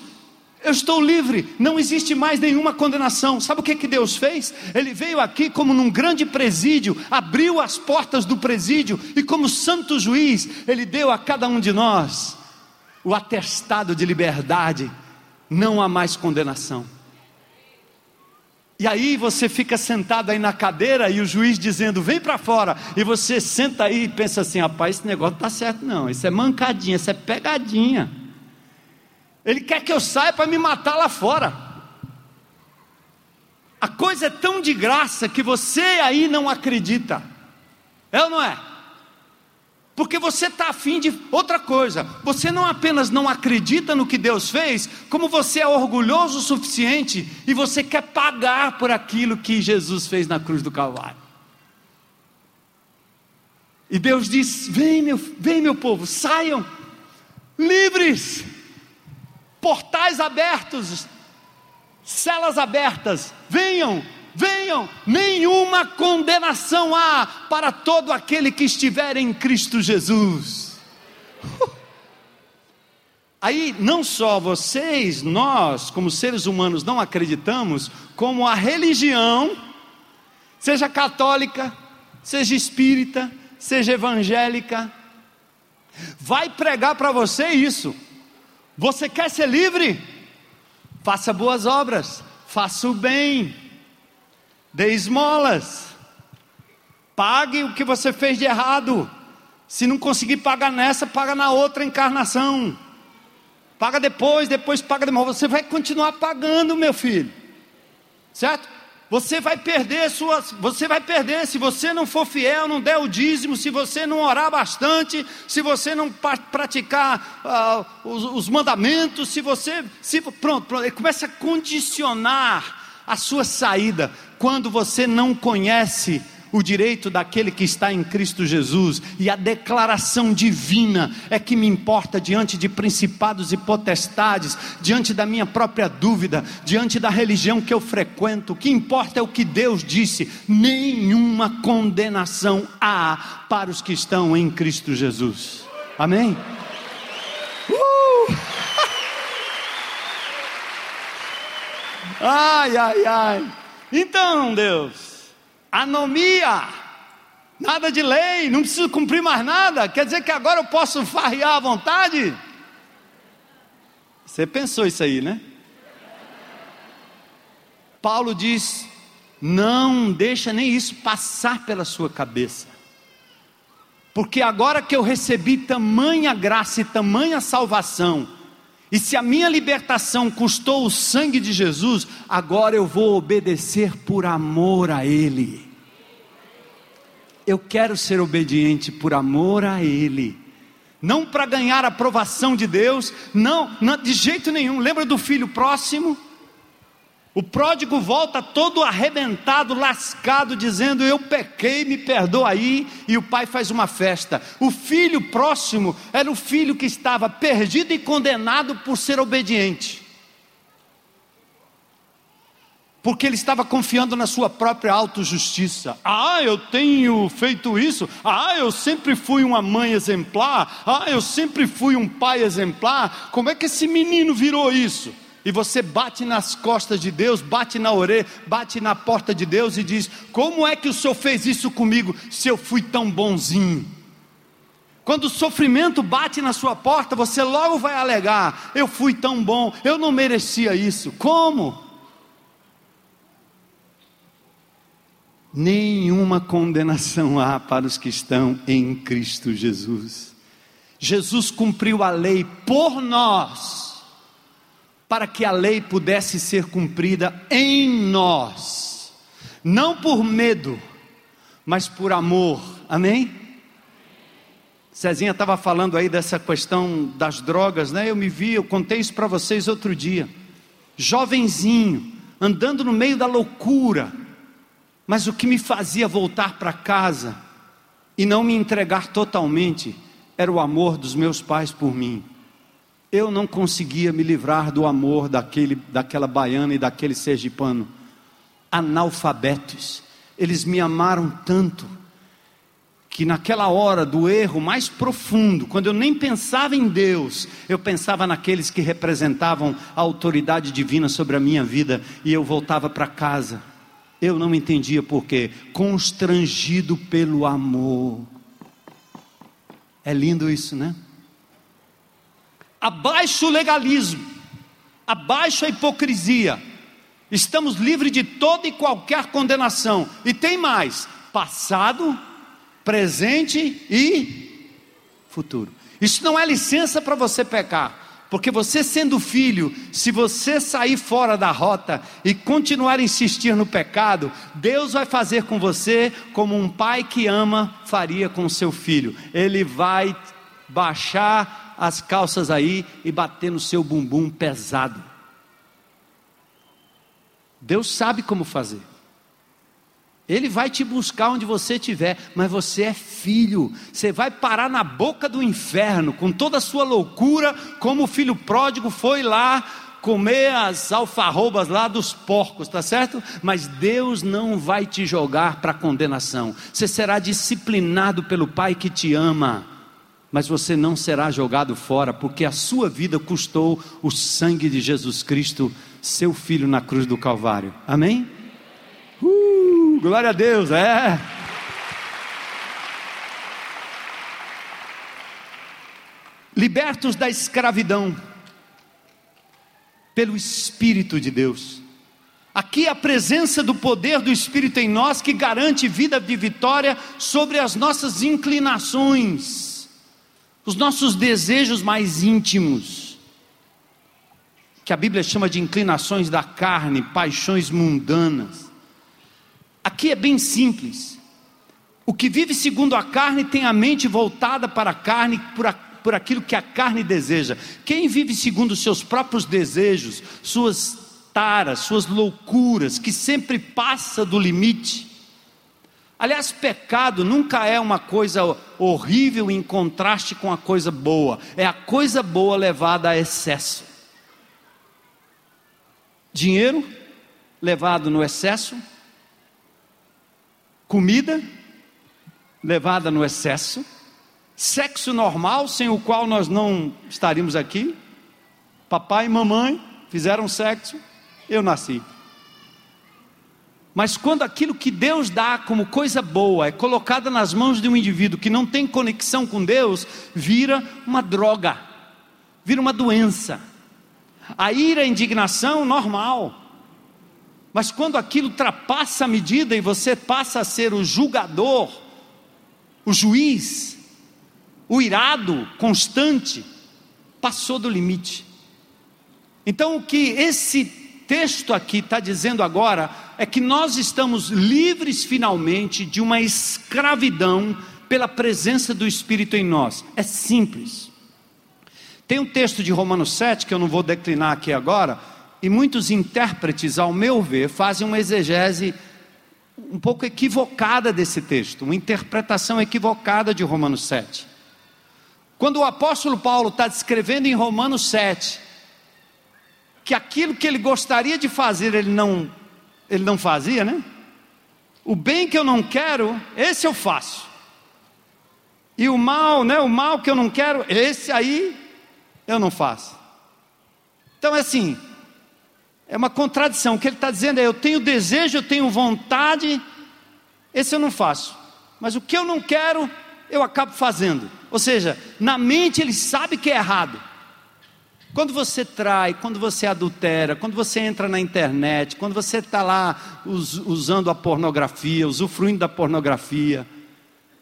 eu estou livre, não existe mais nenhuma condenação. Sabe o que, que Deus fez? Ele veio aqui como num grande presídio, abriu as portas do presídio e, como santo juiz, ele deu a cada um de nós o atestado de liberdade. Não há mais condenação. E aí você fica sentado aí na cadeira e o juiz dizendo, vem para fora. E você senta aí e pensa assim, rapaz, esse negócio está certo não. Isso é mancadinha, isso é pegadinha. Ele quer que eu saia para me matar lá fora. A coisa é tão de graça que você aí não acredita. É ou não é? Porque você está afim de outra coisa. Você não apenas não acredita no que Deus fez, como você é orgulhoso o suficiente e você quer pagar por aquilo que Jesus fez na cruz do Calvário. E Deus diz: Vem, meu, vem, meu povo, saiam livres, portais abertos, celas abertas, venham, venham, nenhuma condenação há para todo aquele que estiver em Cristo Jesus. Aí, não só vocês, nós, como seres humanos, não acreditamos, como a religião, seja católica, seja espírita, seja evangélica, vai pregar para você isso. Você quer ser livre? Faça boas obras, faça o bem Dê esmolas. Pague o que você fez de errado. Se não conseguir pagar nessa, paga na outra encarnação. Paga depois, depois paga demais. Você vai continuar pagando, meu filho. Certo? Você vai perder suas, você vai perder se você não for fiel, não der o dízimo, se você não orar bastante, se você não praticar uh, os, os, mandamentos, se você, se pronto, pronto, começa a condicionar a sua saída quando você não conhece o direito daquele que está em Cristo Jesus e a declaração divina é que me importa diante de principados e potestades, diante da minha própria dúvida, diante da religião que eu frequento. O que importa é o que Deus disse: nenhuma condenação há para os que estão em Cristo Jesus. Amém? Ai, ai, ai. Então, Deus, anomia, nada de lei, não preciso cumprir mais nada. Quer dizer que agora eu posso farrear à vontade? Você pensou isso aí, né? Paulo diz: não deixa nem isso passar pela sua cabeça. porque agora que eu recebi tamanha graça e tamanha salvação, e se a minha libertação custou o sangue de Jesus, agora eu vou obedecer por amor a Ele. Eu quero ser obediente por amor a Ele, não para ganhar a aprovação de Deus, não, não, de jeito nenhum. Lembra do filho próximo? O pródigo volta todo arrebentado, lascado, dizendo: Eu pequei, me perdoa aí. E o pai faz uma festa. O filho próximo era o filho que estava perdido e condenado por ser obediente. Porque ele estava confiando na sua própria autojustiça. Ah, eu tenho feito isso. Ah, eu sempre fui uma mãe exemplar. Ah, eu sempre fui um pai exemplar. Como é que esse menino virou isso? E você bate nas costas de Deus, bate na orelha, bate na porta de Deus e diz: Como é que o Senhor fez isso comigo se eu fui tão bonzinho? Quando o sofrimento bate na sua porta, você logo vai alegar: Eu fui tão bom, eu não merecia isso. Como? Nenhuma condenação há para os que estão em Cristo Jesus. Jesus cumpriu a lei por nós para que a lei pudesse ser cumprida em nós, não por medo, mas por amor, amém? Cezinha estava falando aí dessa questão das drogas, né? Eu me vi, eu contei isso para vocês outro dia, jovenzinho, andando no meio da loucura, mas o que me fazia voltar para casa e não me entregar totalmente era o amor dos meus pais por mim. Eu não conseguia me livrar do amor daquele, daquela baiana e daquele sergipano, analfabetos. Eles me amaram tanto que naquela hora do erro mais profundo, quando eu nem pensava em Deus, eu pensava naqueles que representavam a autoridade divina sobre a minha vida e eu voltava para casa. Eu não entendia por quê, constrangido pelo amor. É lindo isso, né? Abaixo o legalismo, abaixo a hipocrisia, estamos livres de toda e qualquer condenação, e tem mais: passado, presente e futuro. Isso não é licença para você pecar. Porque você sendo filho, se você sair fora da rota e continuar a insistir no pecado, Deus vai fazer com você como um pai que ama faria com seu filho. Ele vai baixar as calças aí e bater no seu bumbum pesado. Deus sabe como fazer. Ele vai te buscar onde você estiver, mas você é filho. Você vai parar na boca do inferno com toda a sua loucura, como o filho pródigo foi lá comer as alfarrobas lá dos porcos, tá certo? Mas Deus não vai te jogar para condenação. Você será disciplinado pelo Pai que te ama mas você não será jogado fora, porque a sua vida custou o sangue de Jesus Cristo, seu Filho na cruz do Calvário. Amém? Uh, glória a Deus, é. Libertos da escravidão, pelo Espírito de Deus. Aqui a presença do poder do Espírito em nós que garante vida de vitória sobre as nossas inclinações os nossos desejos mais íntimos, que a Bíblia chama de inclinações da carne, paixões mundanas. Aqui é bem simples. O que vive segundo a carne tem a mente voltada para a carne, por, a, por aquilo que a carne deseja. Quem vive segundo os seus próprios desejos, suas taras, suas loucuras, que sempre passa do limite, Aliás, pecado nunca é uma coisa horrível em contraste com a coisa boa, é a coisa boa levada a excesso. Dinheiro levado no excesso, comida levada no excesso, sexo normal sem o qual nós não estaríamos aqui. Papai e mamãe fizeram sexo, eu nasci. Mas quando aquilo que Deus dá como coisa boa é colocada nas mãos de um indivíduo que não tem conexão com Deus, vira uma droga, vira uma doença. A ira, a indignação, normal. Mas quando aquilo ultrapassa a medida e você passa a ser o julgador, o juiz, o irado constante, passou do limite. Então, o que esse texto aqui está dizendo agora é que nós estamos livres finalmente de uma escravidão pela presença do Espírito em nós. É simples. Tem um texto de Romanos 7 que eu não vou declinar aqui agora, e muitos intérpretes, ao meu ver, fazem uma exegese um pouco equivocada desse texto, uma interpretação equivocada de Romanos 7. Quando o apóstolo Paulo está descrevendo em Romanos 7 que aquilo que ele gostaria de fazer ele não, ele não fazia, né? O bem que eu não quero, esse eu faço. E o mal, né? O mal que eu não quero, esse aí eu não faço. Então é assim, é uma contradição. O que ele está dizendo é: eu tenho desejo, eu tenho vontade, esse eu não faço. Mas o que eu não quero, eu acabo fazendo. Ou seja, na mente ele sabe que é errado. Quando você trai, quando você adultera, quando você entra na internet, quando você está lá usando a pornografia, usufruindo da pornografia,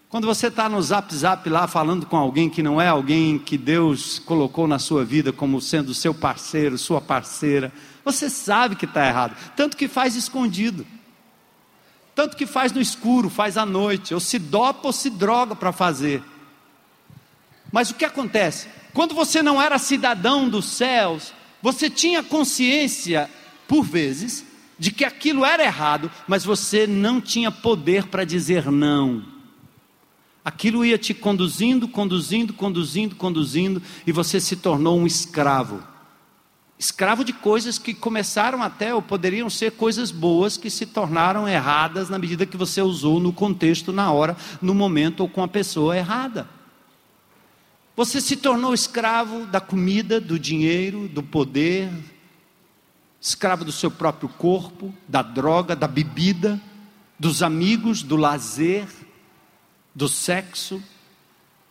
quando você está no zap zap lá falando com alguém que não é alguém que Deus colocou na sua vida como sendo seu parceiro, sua parceira, você sabe que está errado, tanto que faz escondido, tanto que faz no escuro, faz à noite, ou se dopa ou se droga para fazer. Mas o que acontece? Quando você não era cidadão dos céus, você tinha consciência, por vezes, de que aquilo era errado, mas você não tinha poder para dizer não. Aquilo ia te conduzindo, conduzindo, conduzindo, conduzindo, e você se tornou um escravo. Escravo de coisas que começaram até, ou poderiam ser coisas boas, que se tornaram erradas na medida que você usou no contexto, na hora, no momento ou com a pessoa errada. Você se tornou escravo da comida, do dinheiro, do poder, escravo do seu próprio corpo, da droga, da bebida, dos amigos, do lazer, do sexo.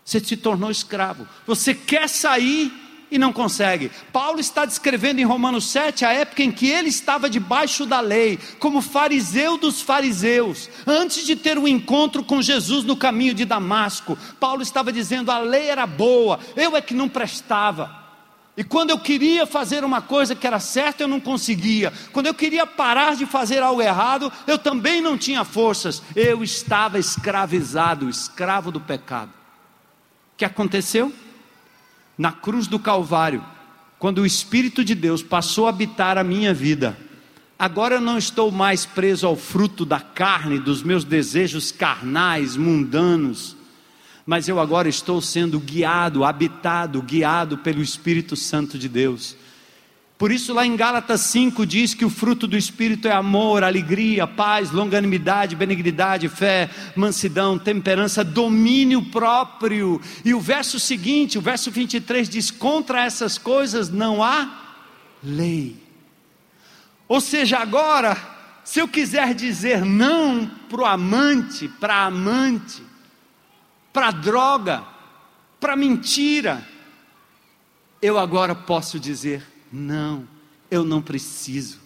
Você se tornou escravo. Você quer sair e não consegue. Paulo está descrevendo em Romanos 7 a época em que ele estava debaixo da lei, como fariseu dos fariseus, antes de ter o um encontro com Jesus no caminho de Damasco. Paulo estava dizendo: a lei era boa, eu é que não prestava. E quando eu queria fazer uma coisa que era certa, eu não conseguia. Quando eu queria parar de fazer algo errado, eu também não tinha forças. Eu estava escravizado, escravo do pecado. O que aconteceu? Na cruz do Calvário, quando o Espírito de Deus passou a habitar a minha vida, agora eu não estou mais preso ao fruto da carne, dos meus desejos carnais, mundanos, mas eu agora estou sendo guiado, habitado, guiado pelo Espírito Santo de Deus. Por isso, lá em Gálatas 5 diz que o fruto do Espírito é amor, alegria, paz, longanimidade, benignidade, fé, mansidão, temperança, domínio próprio. E o verso seguinte, o verso 23 diz: contra essas coisas não há lei. Ou seja, agora, se eu quiser dizer não para o amante, para a amante, para a droga, para a mentira, eu agora posso dizer não, eu não preciso.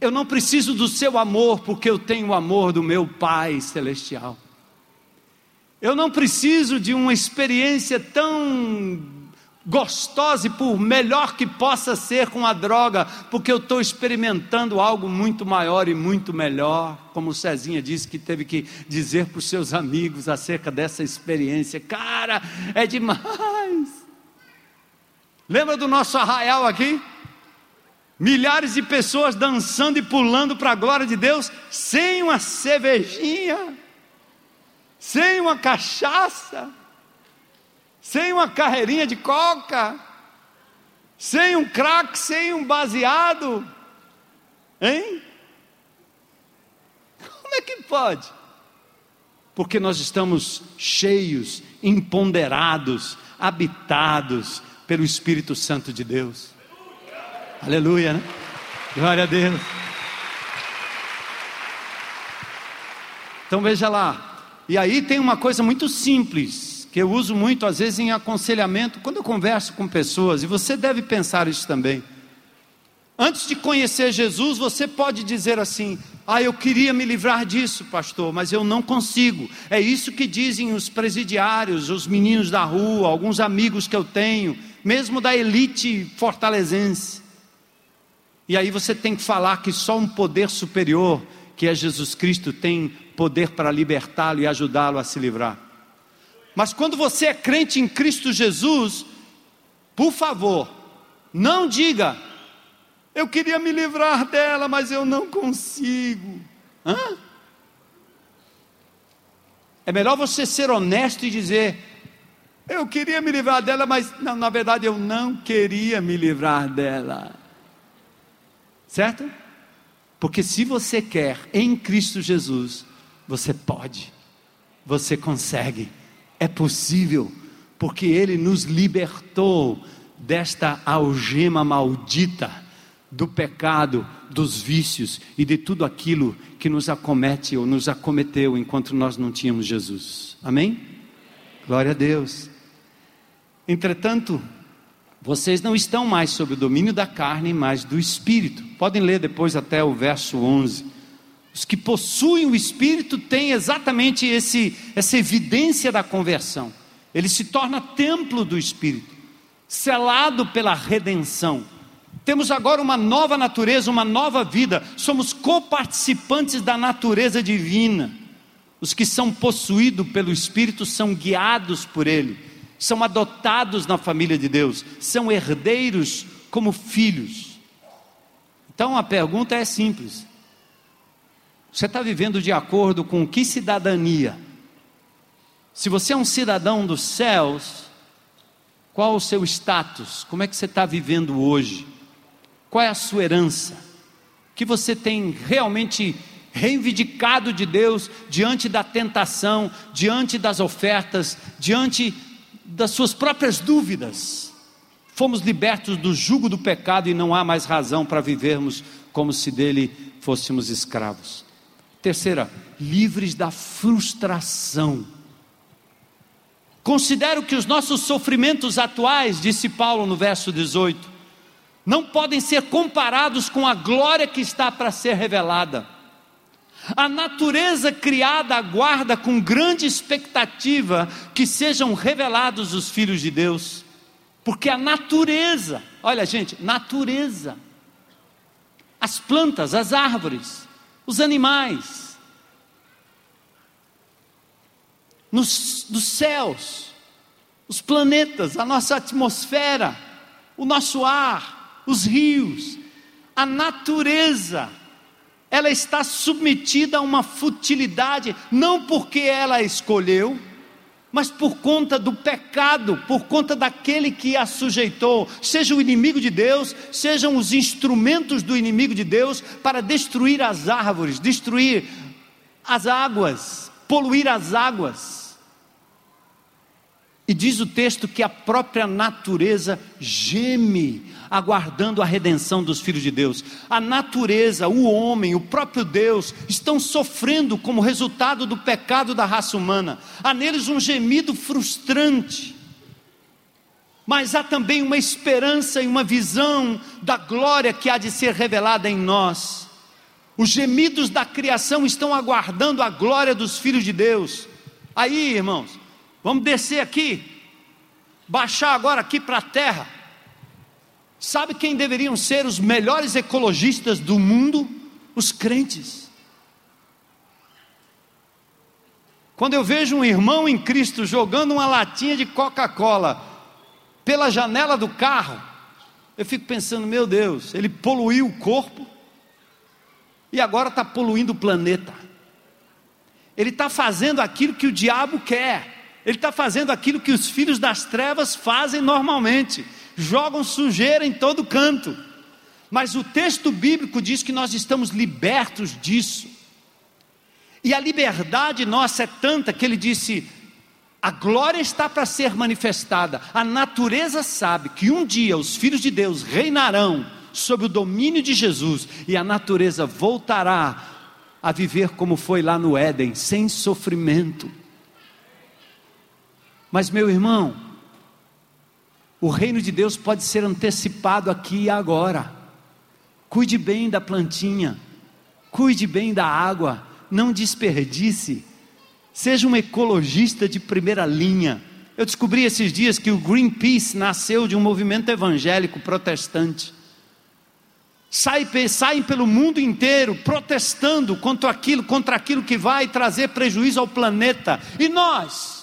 Eu não preciso do seu amor, porque eu tenho o amor do meu Pai Celestial. Eu não preciso de uma experiência tão gostosa e por melhor que possa ser com a droga, porque eu estou experimentando algo muito maior e muito melhor, como o Cezinha disse que teve que dizer para os seus amigos acerca dessa experiência. Cara, é demais. Lembra do nosso arraial aqui? Milhares de pessoas dançando e pulando para a glória de Deus, sem uma cervejinha, sem uma cachaça, sem uma carreirinha de coca, sem um crack, sem um baseado. Hein? Como é que pode? Porque nós estamos cheios, empoderados, habitados pelo Espírito Santo de Deus. Aleluia, né? Glória a Deus. Então veja lá. E aí tem uma coisa muito simples, que eu uso muito às vezes em aconselhamento, quando eu converso com pessoas, e você deve pensar isso também. Antes de conhecer Jesus, você pode dizer assim: Ah, eu queria me livrar disso, pastor, mas eu não consigo. É isso que dizem os presidiários, os meninos da rua, alguns amigos que eu tenho, mesmo da elite fortalezense. E aí você tem que falar que só um poder superior, que é Jesus Cristo, tem poder para libertá-lo e ajudá-lo a se livrar. Mas quando você é crente em Cristo Jesus, por favor, não diga, eu queria me livrar dela, mas eu não consigo. Hã? É melhor você ser honesto e dizer: Eu queria me livrar dela, mas não, na verdade eu não queria me livrar dela. Certo? Porque se você quer em Cristo Jesus, você pode, você consegue, é possível, porque Ele nos libertou desta algema maldita do pecado, dos vícios e de tudo aquilo que nos acomete ou nos acometeu enquanto nós não tínhamos Jesus. Amém? Glória a Deus. Entretanto, vocês não estão mais sob o domínio da carne, mas do Espírito. Podem ler depois até o verso 11. Os que possuem o Espírito têm exatamente esse, essa evidência da conversão. Ele se torna templo do Espírito, selado pela redenção. Temos agora uma nova natureza, uma nova vida, somos coparticipantes da natureza divina. Os que são possuídos pelo Espírito são guiados por Ele, são adotados na família de Deus, são herdeiros como filhos. Então a pergunta é simples: você está vivendo de acordo com que cidadania? Se você é um cidadão dos céus, qual o seu status? Como é que você está vivendo hoje? Qual é a sua herança? Que você tem realmente reivindicado de Deus diante da tentação, diante das ofertas, diante das suas próprias dúvidas. Fomos libertos do jugo do pecado e não há mais razão para vivermos como se dele fôssemos escravos. Terceira, livres da frustração. Considero que os nossos sofrimentos atuais, disse Paulo no verso 18, não podem ser comparados com a glória que está para ser revelada. A natureza criada aguarda com grande expectativa que sejam revelados os filhos de Deus, porque a natureza, olha gente, natureza, as plantas, as árvores, os animais, nos, nos céus, os planetas, a nossa atmosfera, o nosso ar, os rios, a natureza, ela está submetida a uma futilidade, não porque ela escolheu, mas por conta do pecado, por conta daquele que a sujeitou, seja o inimigo de Deus, sejam os instrumentos do inimigo de Deus para destruir as árvores, destruir as águas, poluir as águas. E diz o texto que a própria natureza geme, aguardando a redenção dos filhos de Deus. A natureza, o homem, o próprio Deus estão sofrendo como resultado do pecado da raça humana. Há neles um gemido frustrante. Mas há também uma esperança e uma visão da glória que há de ser revelada em nós. Os gemidos da criação estão aguardando a glória dos filhos de Deus. Aí, irmãos, Vamos descer aqui, baixar agora aqui para a terra. Sabe quem deveriam ser os melhores ecologistas do mundo? Os crentes. Quando eu vejo um irmão em Cristo jogando uma latinha de Coca-Cola pela janela do carro, eu fico pensando, meu Deus, ele poluiu o corpo e agora está poluindo o planeta. Ele está fazendo aquilo que o diabo quer. Ele está fazendo aquilo que os filhos das trevas fazem normalmente: jogam sujeira em todo canto. Mas o texto bíblico diz que nós estamos libertos disso. E a liberdade nossa é tanta que ele disse: a glória está para ser manifestada. A natureza sabe que um dia os filhos de Deus reinarão sob o domínio de Jesus e a natureza voltará a viver como foi lá no Éden, sem sofrimento. Mas, meu irmão, o reino de Deus pode ser antecipado aqui e agora. Cuide bem da plantinha, cuide bem da água, não desperdice. Seja um ecologista de primeira linha. Eu descobri esses dias que o Greenpeace nasceu de um movimento evangélico protestante. Sai, saem pelo mundo inteiro protestando contra aquilo, contra aquilo que vai trazer prejuízo ao planeta. E nós?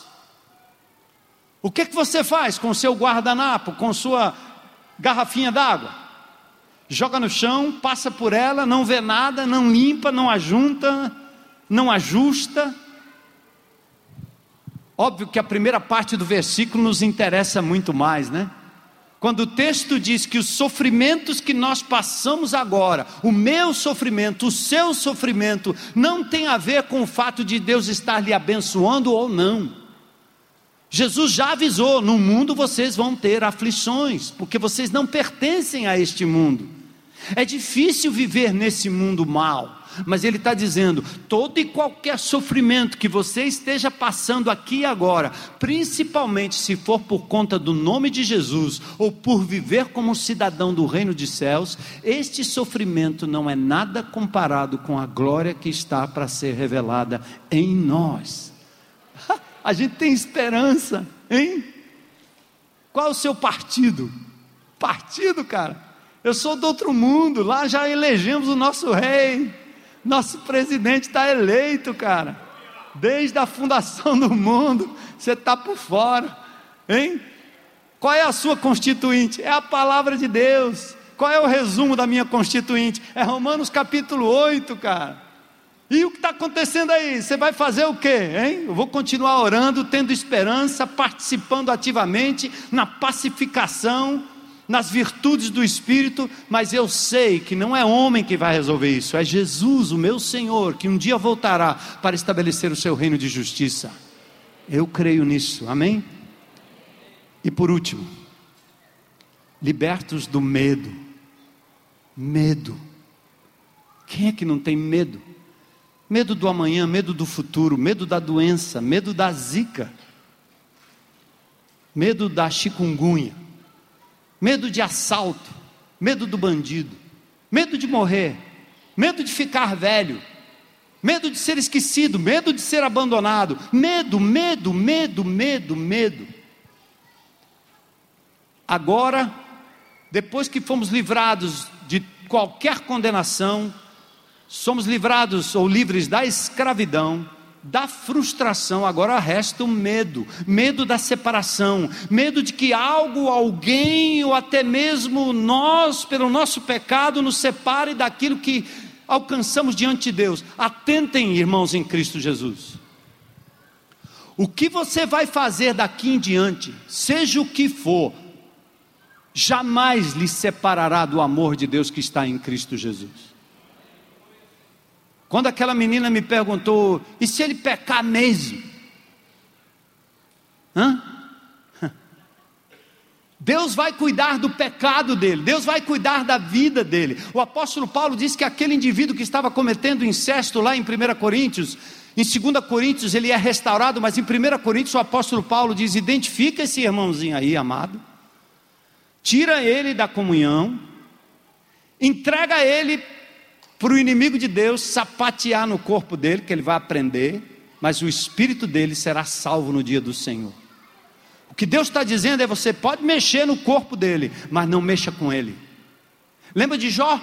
O que, que você faz com o seu guardanapo, com sua garrafinha d'água? Joga no chão, passa por ela, não vê nada, não limpa, não ajunta, não ajusta. Óbvio que a primeira parte do versículo nos interessa muito mais, né? Quando o texto diz que os sofrimentos que nós passamos agora, o meu sofrimento, o seu sofrimento, não tem a ver com o fato de Deus estar lhe abençoando ou não. Jesus já avisou: no mundo vocês vão ter aflições, porque vocês não pertencem a este mundo. É difícil viver nesse mundo mal, mas Ele está dizendo: todo e qualquer sofrimento que você esteja passando aqui e agora, principalmente se for por conta do nome de Jesus ou por viver como cidadão do reino de céus, este sofrimento não é nada comparado com a glória que está para ser revelada em nós. A gente tem esperança, hein? Qual o seu partido? Partido, cara. Eu sou do outro mundo, lá já elegemos o nosso rei. Nosso presidente está eleito, cara. Desde a fundação do mundo, você está por fora, hein? Qual é a sua constituinte? É a palavra de Deus. Qual é o resumo da minha constituinte? É Romanos capítulo 8, cara. E o que está acontecendo aí? Você vai fazer o quê? Hein? Eu vou continuar orando, tendo esperança, participando ativamente na pacificação, nas virtudes do Espírito, mas eu sei que não é homem que vai resolver isso, é Jesus, o meu Senhor, que um dia voltará para estabelecer o seu reino de justiça. Eu creio nisso, amém? E por último, libertos do medo. Medo. Quem é que não tem medo? Medo do amanhã, medo do futuro, medo da doença, medo da zika, medo da chikungunya, medo de assalto, medo do bandido, medo de morrer, medo de ficar velho, medo de ser esquecido, medo de ser abandonado, medo, medo, medo, medo, medo. Agora, depois que fomos livrados de qualquer condenação, somos livrados ou livres da escravidão, da frustração, agora resta o medo, medo da separação, medo de que algo, alguém ou até mesmo nós, pelo nosso pecado, nos separe daquilo que alcançamos diante de Deus. Atentem, irmãos em Cristo Jesus. O que você vai fazer daqui em diante, seja o que for, jamais lhe separará do amor de Deus que está em Cristo Jesus. Quando aquela menina me perguntou: e se ele pecar mesmo? Hã? (laughs) Deus vai cuidar do pecado dele, Deus vai cuidar da vida dele. O apóstolo Paulo disse que aquele indivíduo que estava cometendo incesto lá em 1 Coríntios, em 2 Coríntios ele é restaurado, mas em 1 Coríntios o apóstolo Paulo diz: identifica esse irmãozinho aí, amado, tira ele da comunhão, entrega ele para o inimigo de Deus sapatear no corpo dele, que ele vai aprender, mas o espírito dele será salvo no dia do Senhor. O que Deus está dizendo é: você pode mexer no corpo dele, mas não mexa com ele. Lembra de Jó?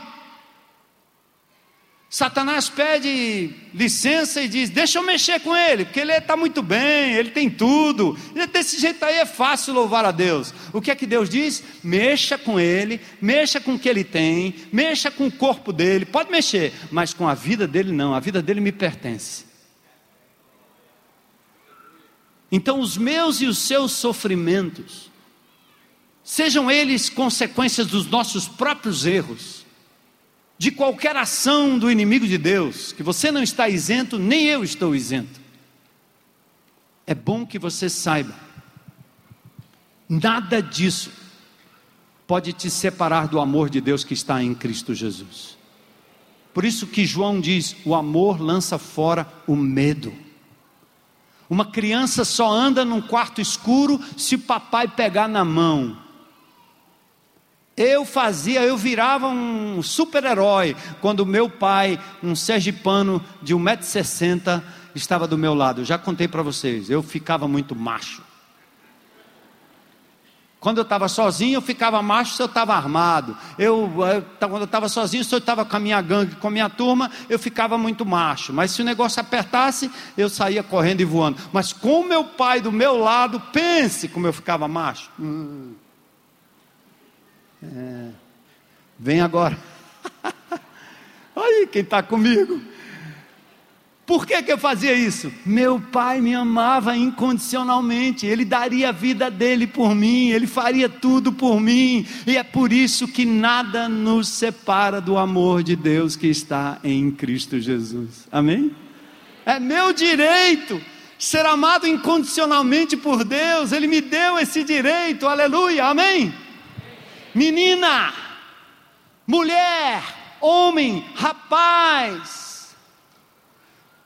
Satanás pede licença e diz: Deixa eu mexer com ele, porque ele está muito bem, ele tem tudo. Desse jeito aí é fácil louvar a Deus. O que é que Deus diz? Mexa com ele, mexa com o que ele tem, mexa com o corpo dele, pode mexer, mas com a vida dele não, a vida dele me pertence. Então, os meus e os seus sofrimentos, sejam eles consequências dos nossos próprios erros, de qualquer ação do inimigo de Deus, que você não está isento, nem eu estou isento. É bom que você saiba, nada disso pode te separar do amor de Deus que está em Cristo Jesus. Por isso que João diz: o amor lança fora o medo. Uma criança só anda num quarto escuro se papai pegar na mão. Eu fazia, eu virava um super-herói quando meu pai, um sergipano de 1,60m, estava do meu lado. Eu já contei para vocês, eu ficava muito macho. Quando eu estava sozinho, eu ficava macho se eu estava armado. Eu, eu, quando eu estava sozinho, se eu estava com a minha gangue, com a minha turma, eu ficava muito macho. Mas se o negócio apertasse, eu saía correndo e voando. Mas com meu pai do meu lado, pense como eu ficava macho. Hum. É. Vem agora. (laughs) Olha quem está comigo. Por que, que eu fazia isso? Meu pai me amava incondicionalmente, ele daria a vida dele por mim, ele faria tudo por mim, e é por isso que nada nos separa do amor de Deus que está em Cristo Jesus. Amém? É meu direito ser amado incondicionalmente por Deus, ele me deu esse direito, aleluia, amém? Menina, mulher, homem, rapaz,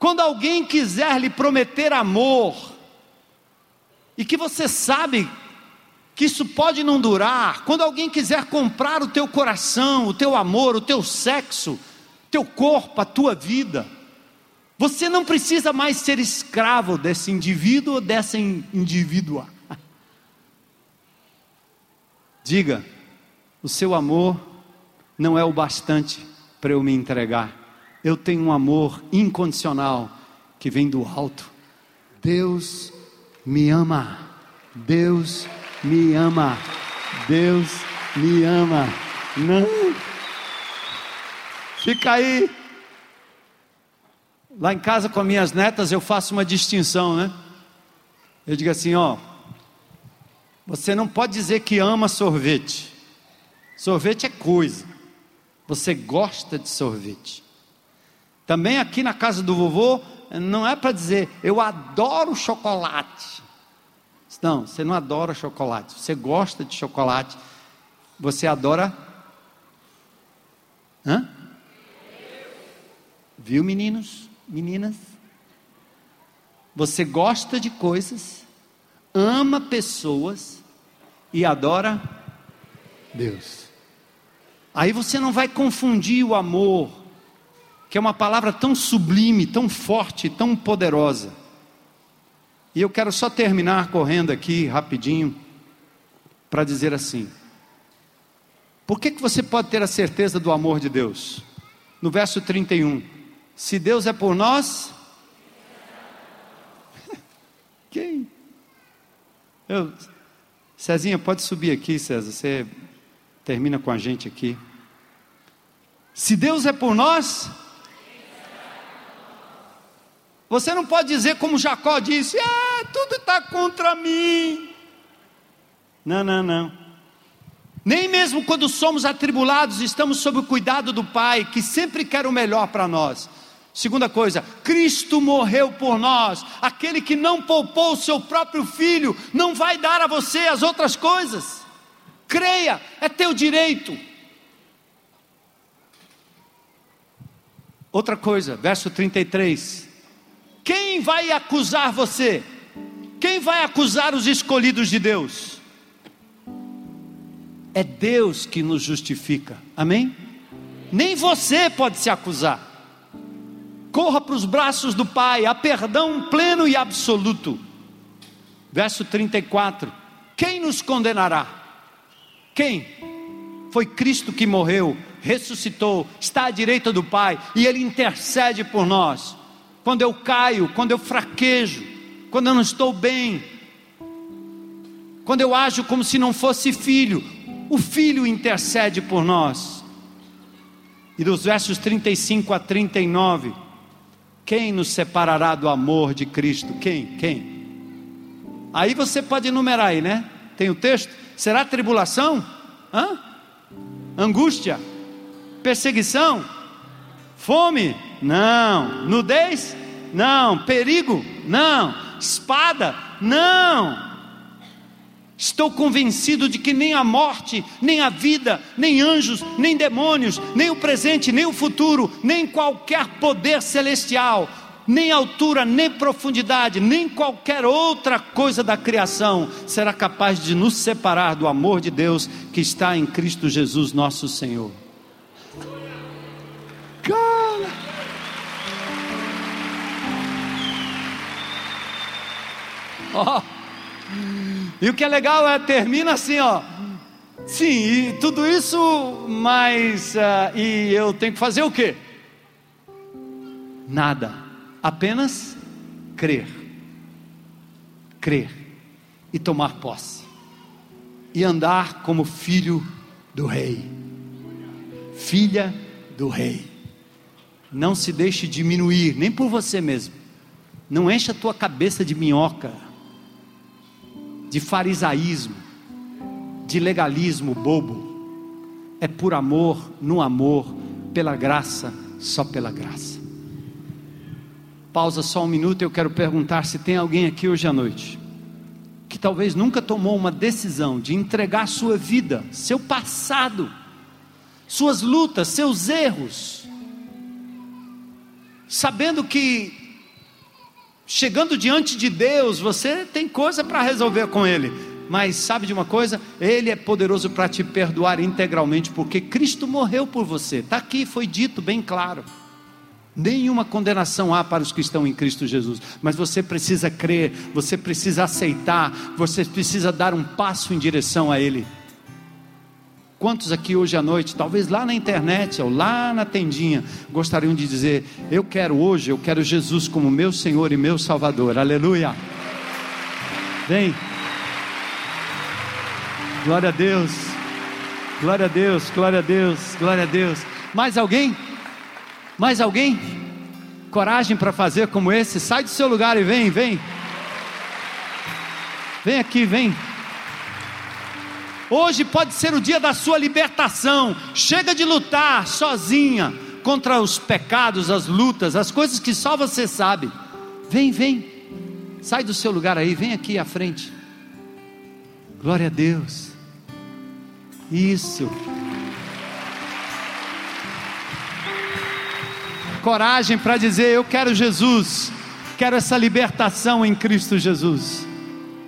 quando alguém quiser lhe prometer amor, e que você sabe que isso pode não durar, quando alguém quiser comprar o teu coração, o teu amor, o teu sexo, teu corpo, a tua vida, você não precisa mais ser escravo desse indivíduo ou dessa indivídua. (laughs) Diga, o seu amor não é o bastante para eu me entregar. Eu tenho um amor incondicional que vem do alto. Deus me ama. Deus me ama. Deus me ama. Não. Fica aí. Lá em casa com minhas netas eu faço uma distinção, né? Eu digo assim, ó, você não pode dizer que ama sorvete. Sorvete é coisa. Você gosta de sorvete. Também aqui na casa do vovô, não é para dizer, eu adoro chocolate. Não, você não adora chocolate. Você gosta de chocolate. Você adora. Hã? Viu, meninos? Meninas? Você gosta de coisas, ama pessoas e adora Deus. Aí você não vai confundir o amor que é uma palavra tão sublime, tão forte, tão poderosa. E eu quero só terminar correndo aqui rapidinho para dizer assim: por que, que você pode ter a certeza do amor de Deus? No verso 31, se Deus é por nós, (laughs) quem? Eu, Cezinha, pode subir aqui, César, você termina com a gente aqui. Se Deus é por nós, você não pode dizer como Jacó disse: ah, tudo está contra mim. Não, não, não. Nem mesmo quando somos atribulados, estamos sob o cuidado do Pai, que sempre quer o melhor para nós. Segunda coisa, Cristo morreu por nós. Aquele que não poupou o seu próprio filho, não vai dar a você as outras coisas. Creia, é teu direito. Outra coisa, verso 33. Quem vai acusar você? Quem vai acusar os escolhidos de Deus? É Deus que nos justifica, amém? Nem você pode se acusar. Corra para os braços do Pai, há perdão pleno e absoluto. Verso 34: Quem nos condenará? Quem? Foi Cristo que morreu, ressuscitou, está à direita do Pai e Ele intercede por nós quando eu caio, quando eu fraquejo, quando eu não estou bem, quando eu ajo como se não fosse filho, o filho intercede por nós. E dos versos 35 a 39, quem nos separará do amor de Cristo? Quem? Quem? Aí você pode enumerar aí, né? Tem o texto? Será tribulação? Hã? Angústia? Perseguição? Fome? Não. Nudez? Não. Perigo? Não. Espada? Não. Estou convencido de que nem a morte, nem a vida, nem anjos, nem demônios, nem o presente, nem o futuro, nem qualquer poder celestial, nem altura, nem profundidade, nem qualquer outra coisa da criação será capaz de nos separar do amor de Deus que está em Cristo Jesus, nosso Senhor. Cara. Oh. E o que é legal é termina assim, ó. Sim, e tudo isso, mas uh, e eu tenho que fazer o quê? Nada, apenas crer, crer e tomar posse e andar como filho do rei, filha do rei. Não se deixe diminuir, nem por você mesmo. Não encha a tua cabeça de minhoca, de farisaísmo, de legalismo bobo. É por amor, no amor, pela graça, só pela graça. Pausa só um minuto, eu quero perguntar se tem alguém aqui hoje à noite que talvez nunca tomou uma decisão de entregar sua vida, seu passado, suas lutas, seus erros, sabendo que chegando diante de Deus, você tem coisa para resolver com Ele, mas sabe de uma coisa? Ele é poderoso para te perdoar integralmente, porque Cristo morreu por você, está aqui, foi dito bem claro. Nenhuma condenação há para os que estão em Cristo Jesus, mas você precisa crer, você precisa aceitar, você precisa dar um passo em direção a Ele. Quantos aqui hoje à noite, talvez lá na internet ou lá na tendinha, gostariam de dizer: Eu quero hoje, eu quero Jesus como meu Senhor e meu Salvador, aleluia. Vem, glória a Deus, glória a Deus, glória a Deus, glória a Deus. Mais alguém? Mais alguém? Coragem para fazer como esse? Sai do seu lugar e vem, vem. Vem aqui, vem. Hoje pode ser o dia da sua libertação. Chega de lutar sozinha contra os pecados, as lutas, as coisas que só você sabe. Vem, vem. Sai do seu lugar aí, vem aqui à frente. Glória a Deus. Isso. Coragem para dizer: Eu quero Jesus, quero essa libertação em Cristo Jesus.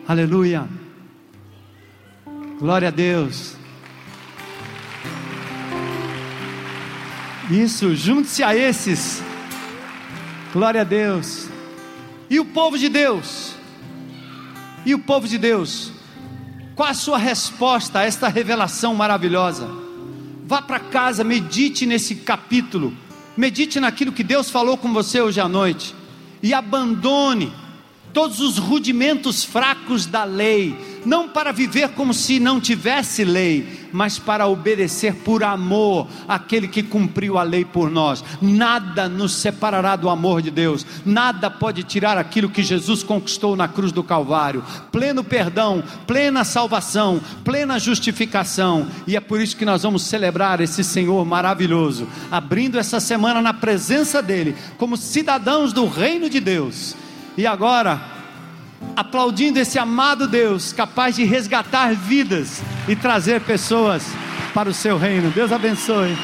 Aleluia. Glória a Deus. Isso, junte-se a esses. Glória a Deus. E o povo de Deus? E o povo de Deus? Qual a sua resposta a esta revelação maravilhosa? Vá para casa, medite nesse capítulo Medite naquilo que Deus falou com você hoje à noite e abandone todos os rudimentos fracos da lei, não para viver como se não tivesse lei, mas para obedecer por amor aquele que cumpriu a lei por nós. Nada nos separará do amor de Deus, nada pode tirar aquilo que Jesus conquistou na cruz do Calvário. Pleno perdão, plena salvação, plena justificação, e é por isso que nós vamos celebrar esse Senhor maravilhoso, abrindo essa semana na presença dEle, como cidadãos do reino de Deus e agora, aplaudindo esse amado Deus, capaz de resgatar vidas e trazer pessoas para o seu reino. Deus abençoe.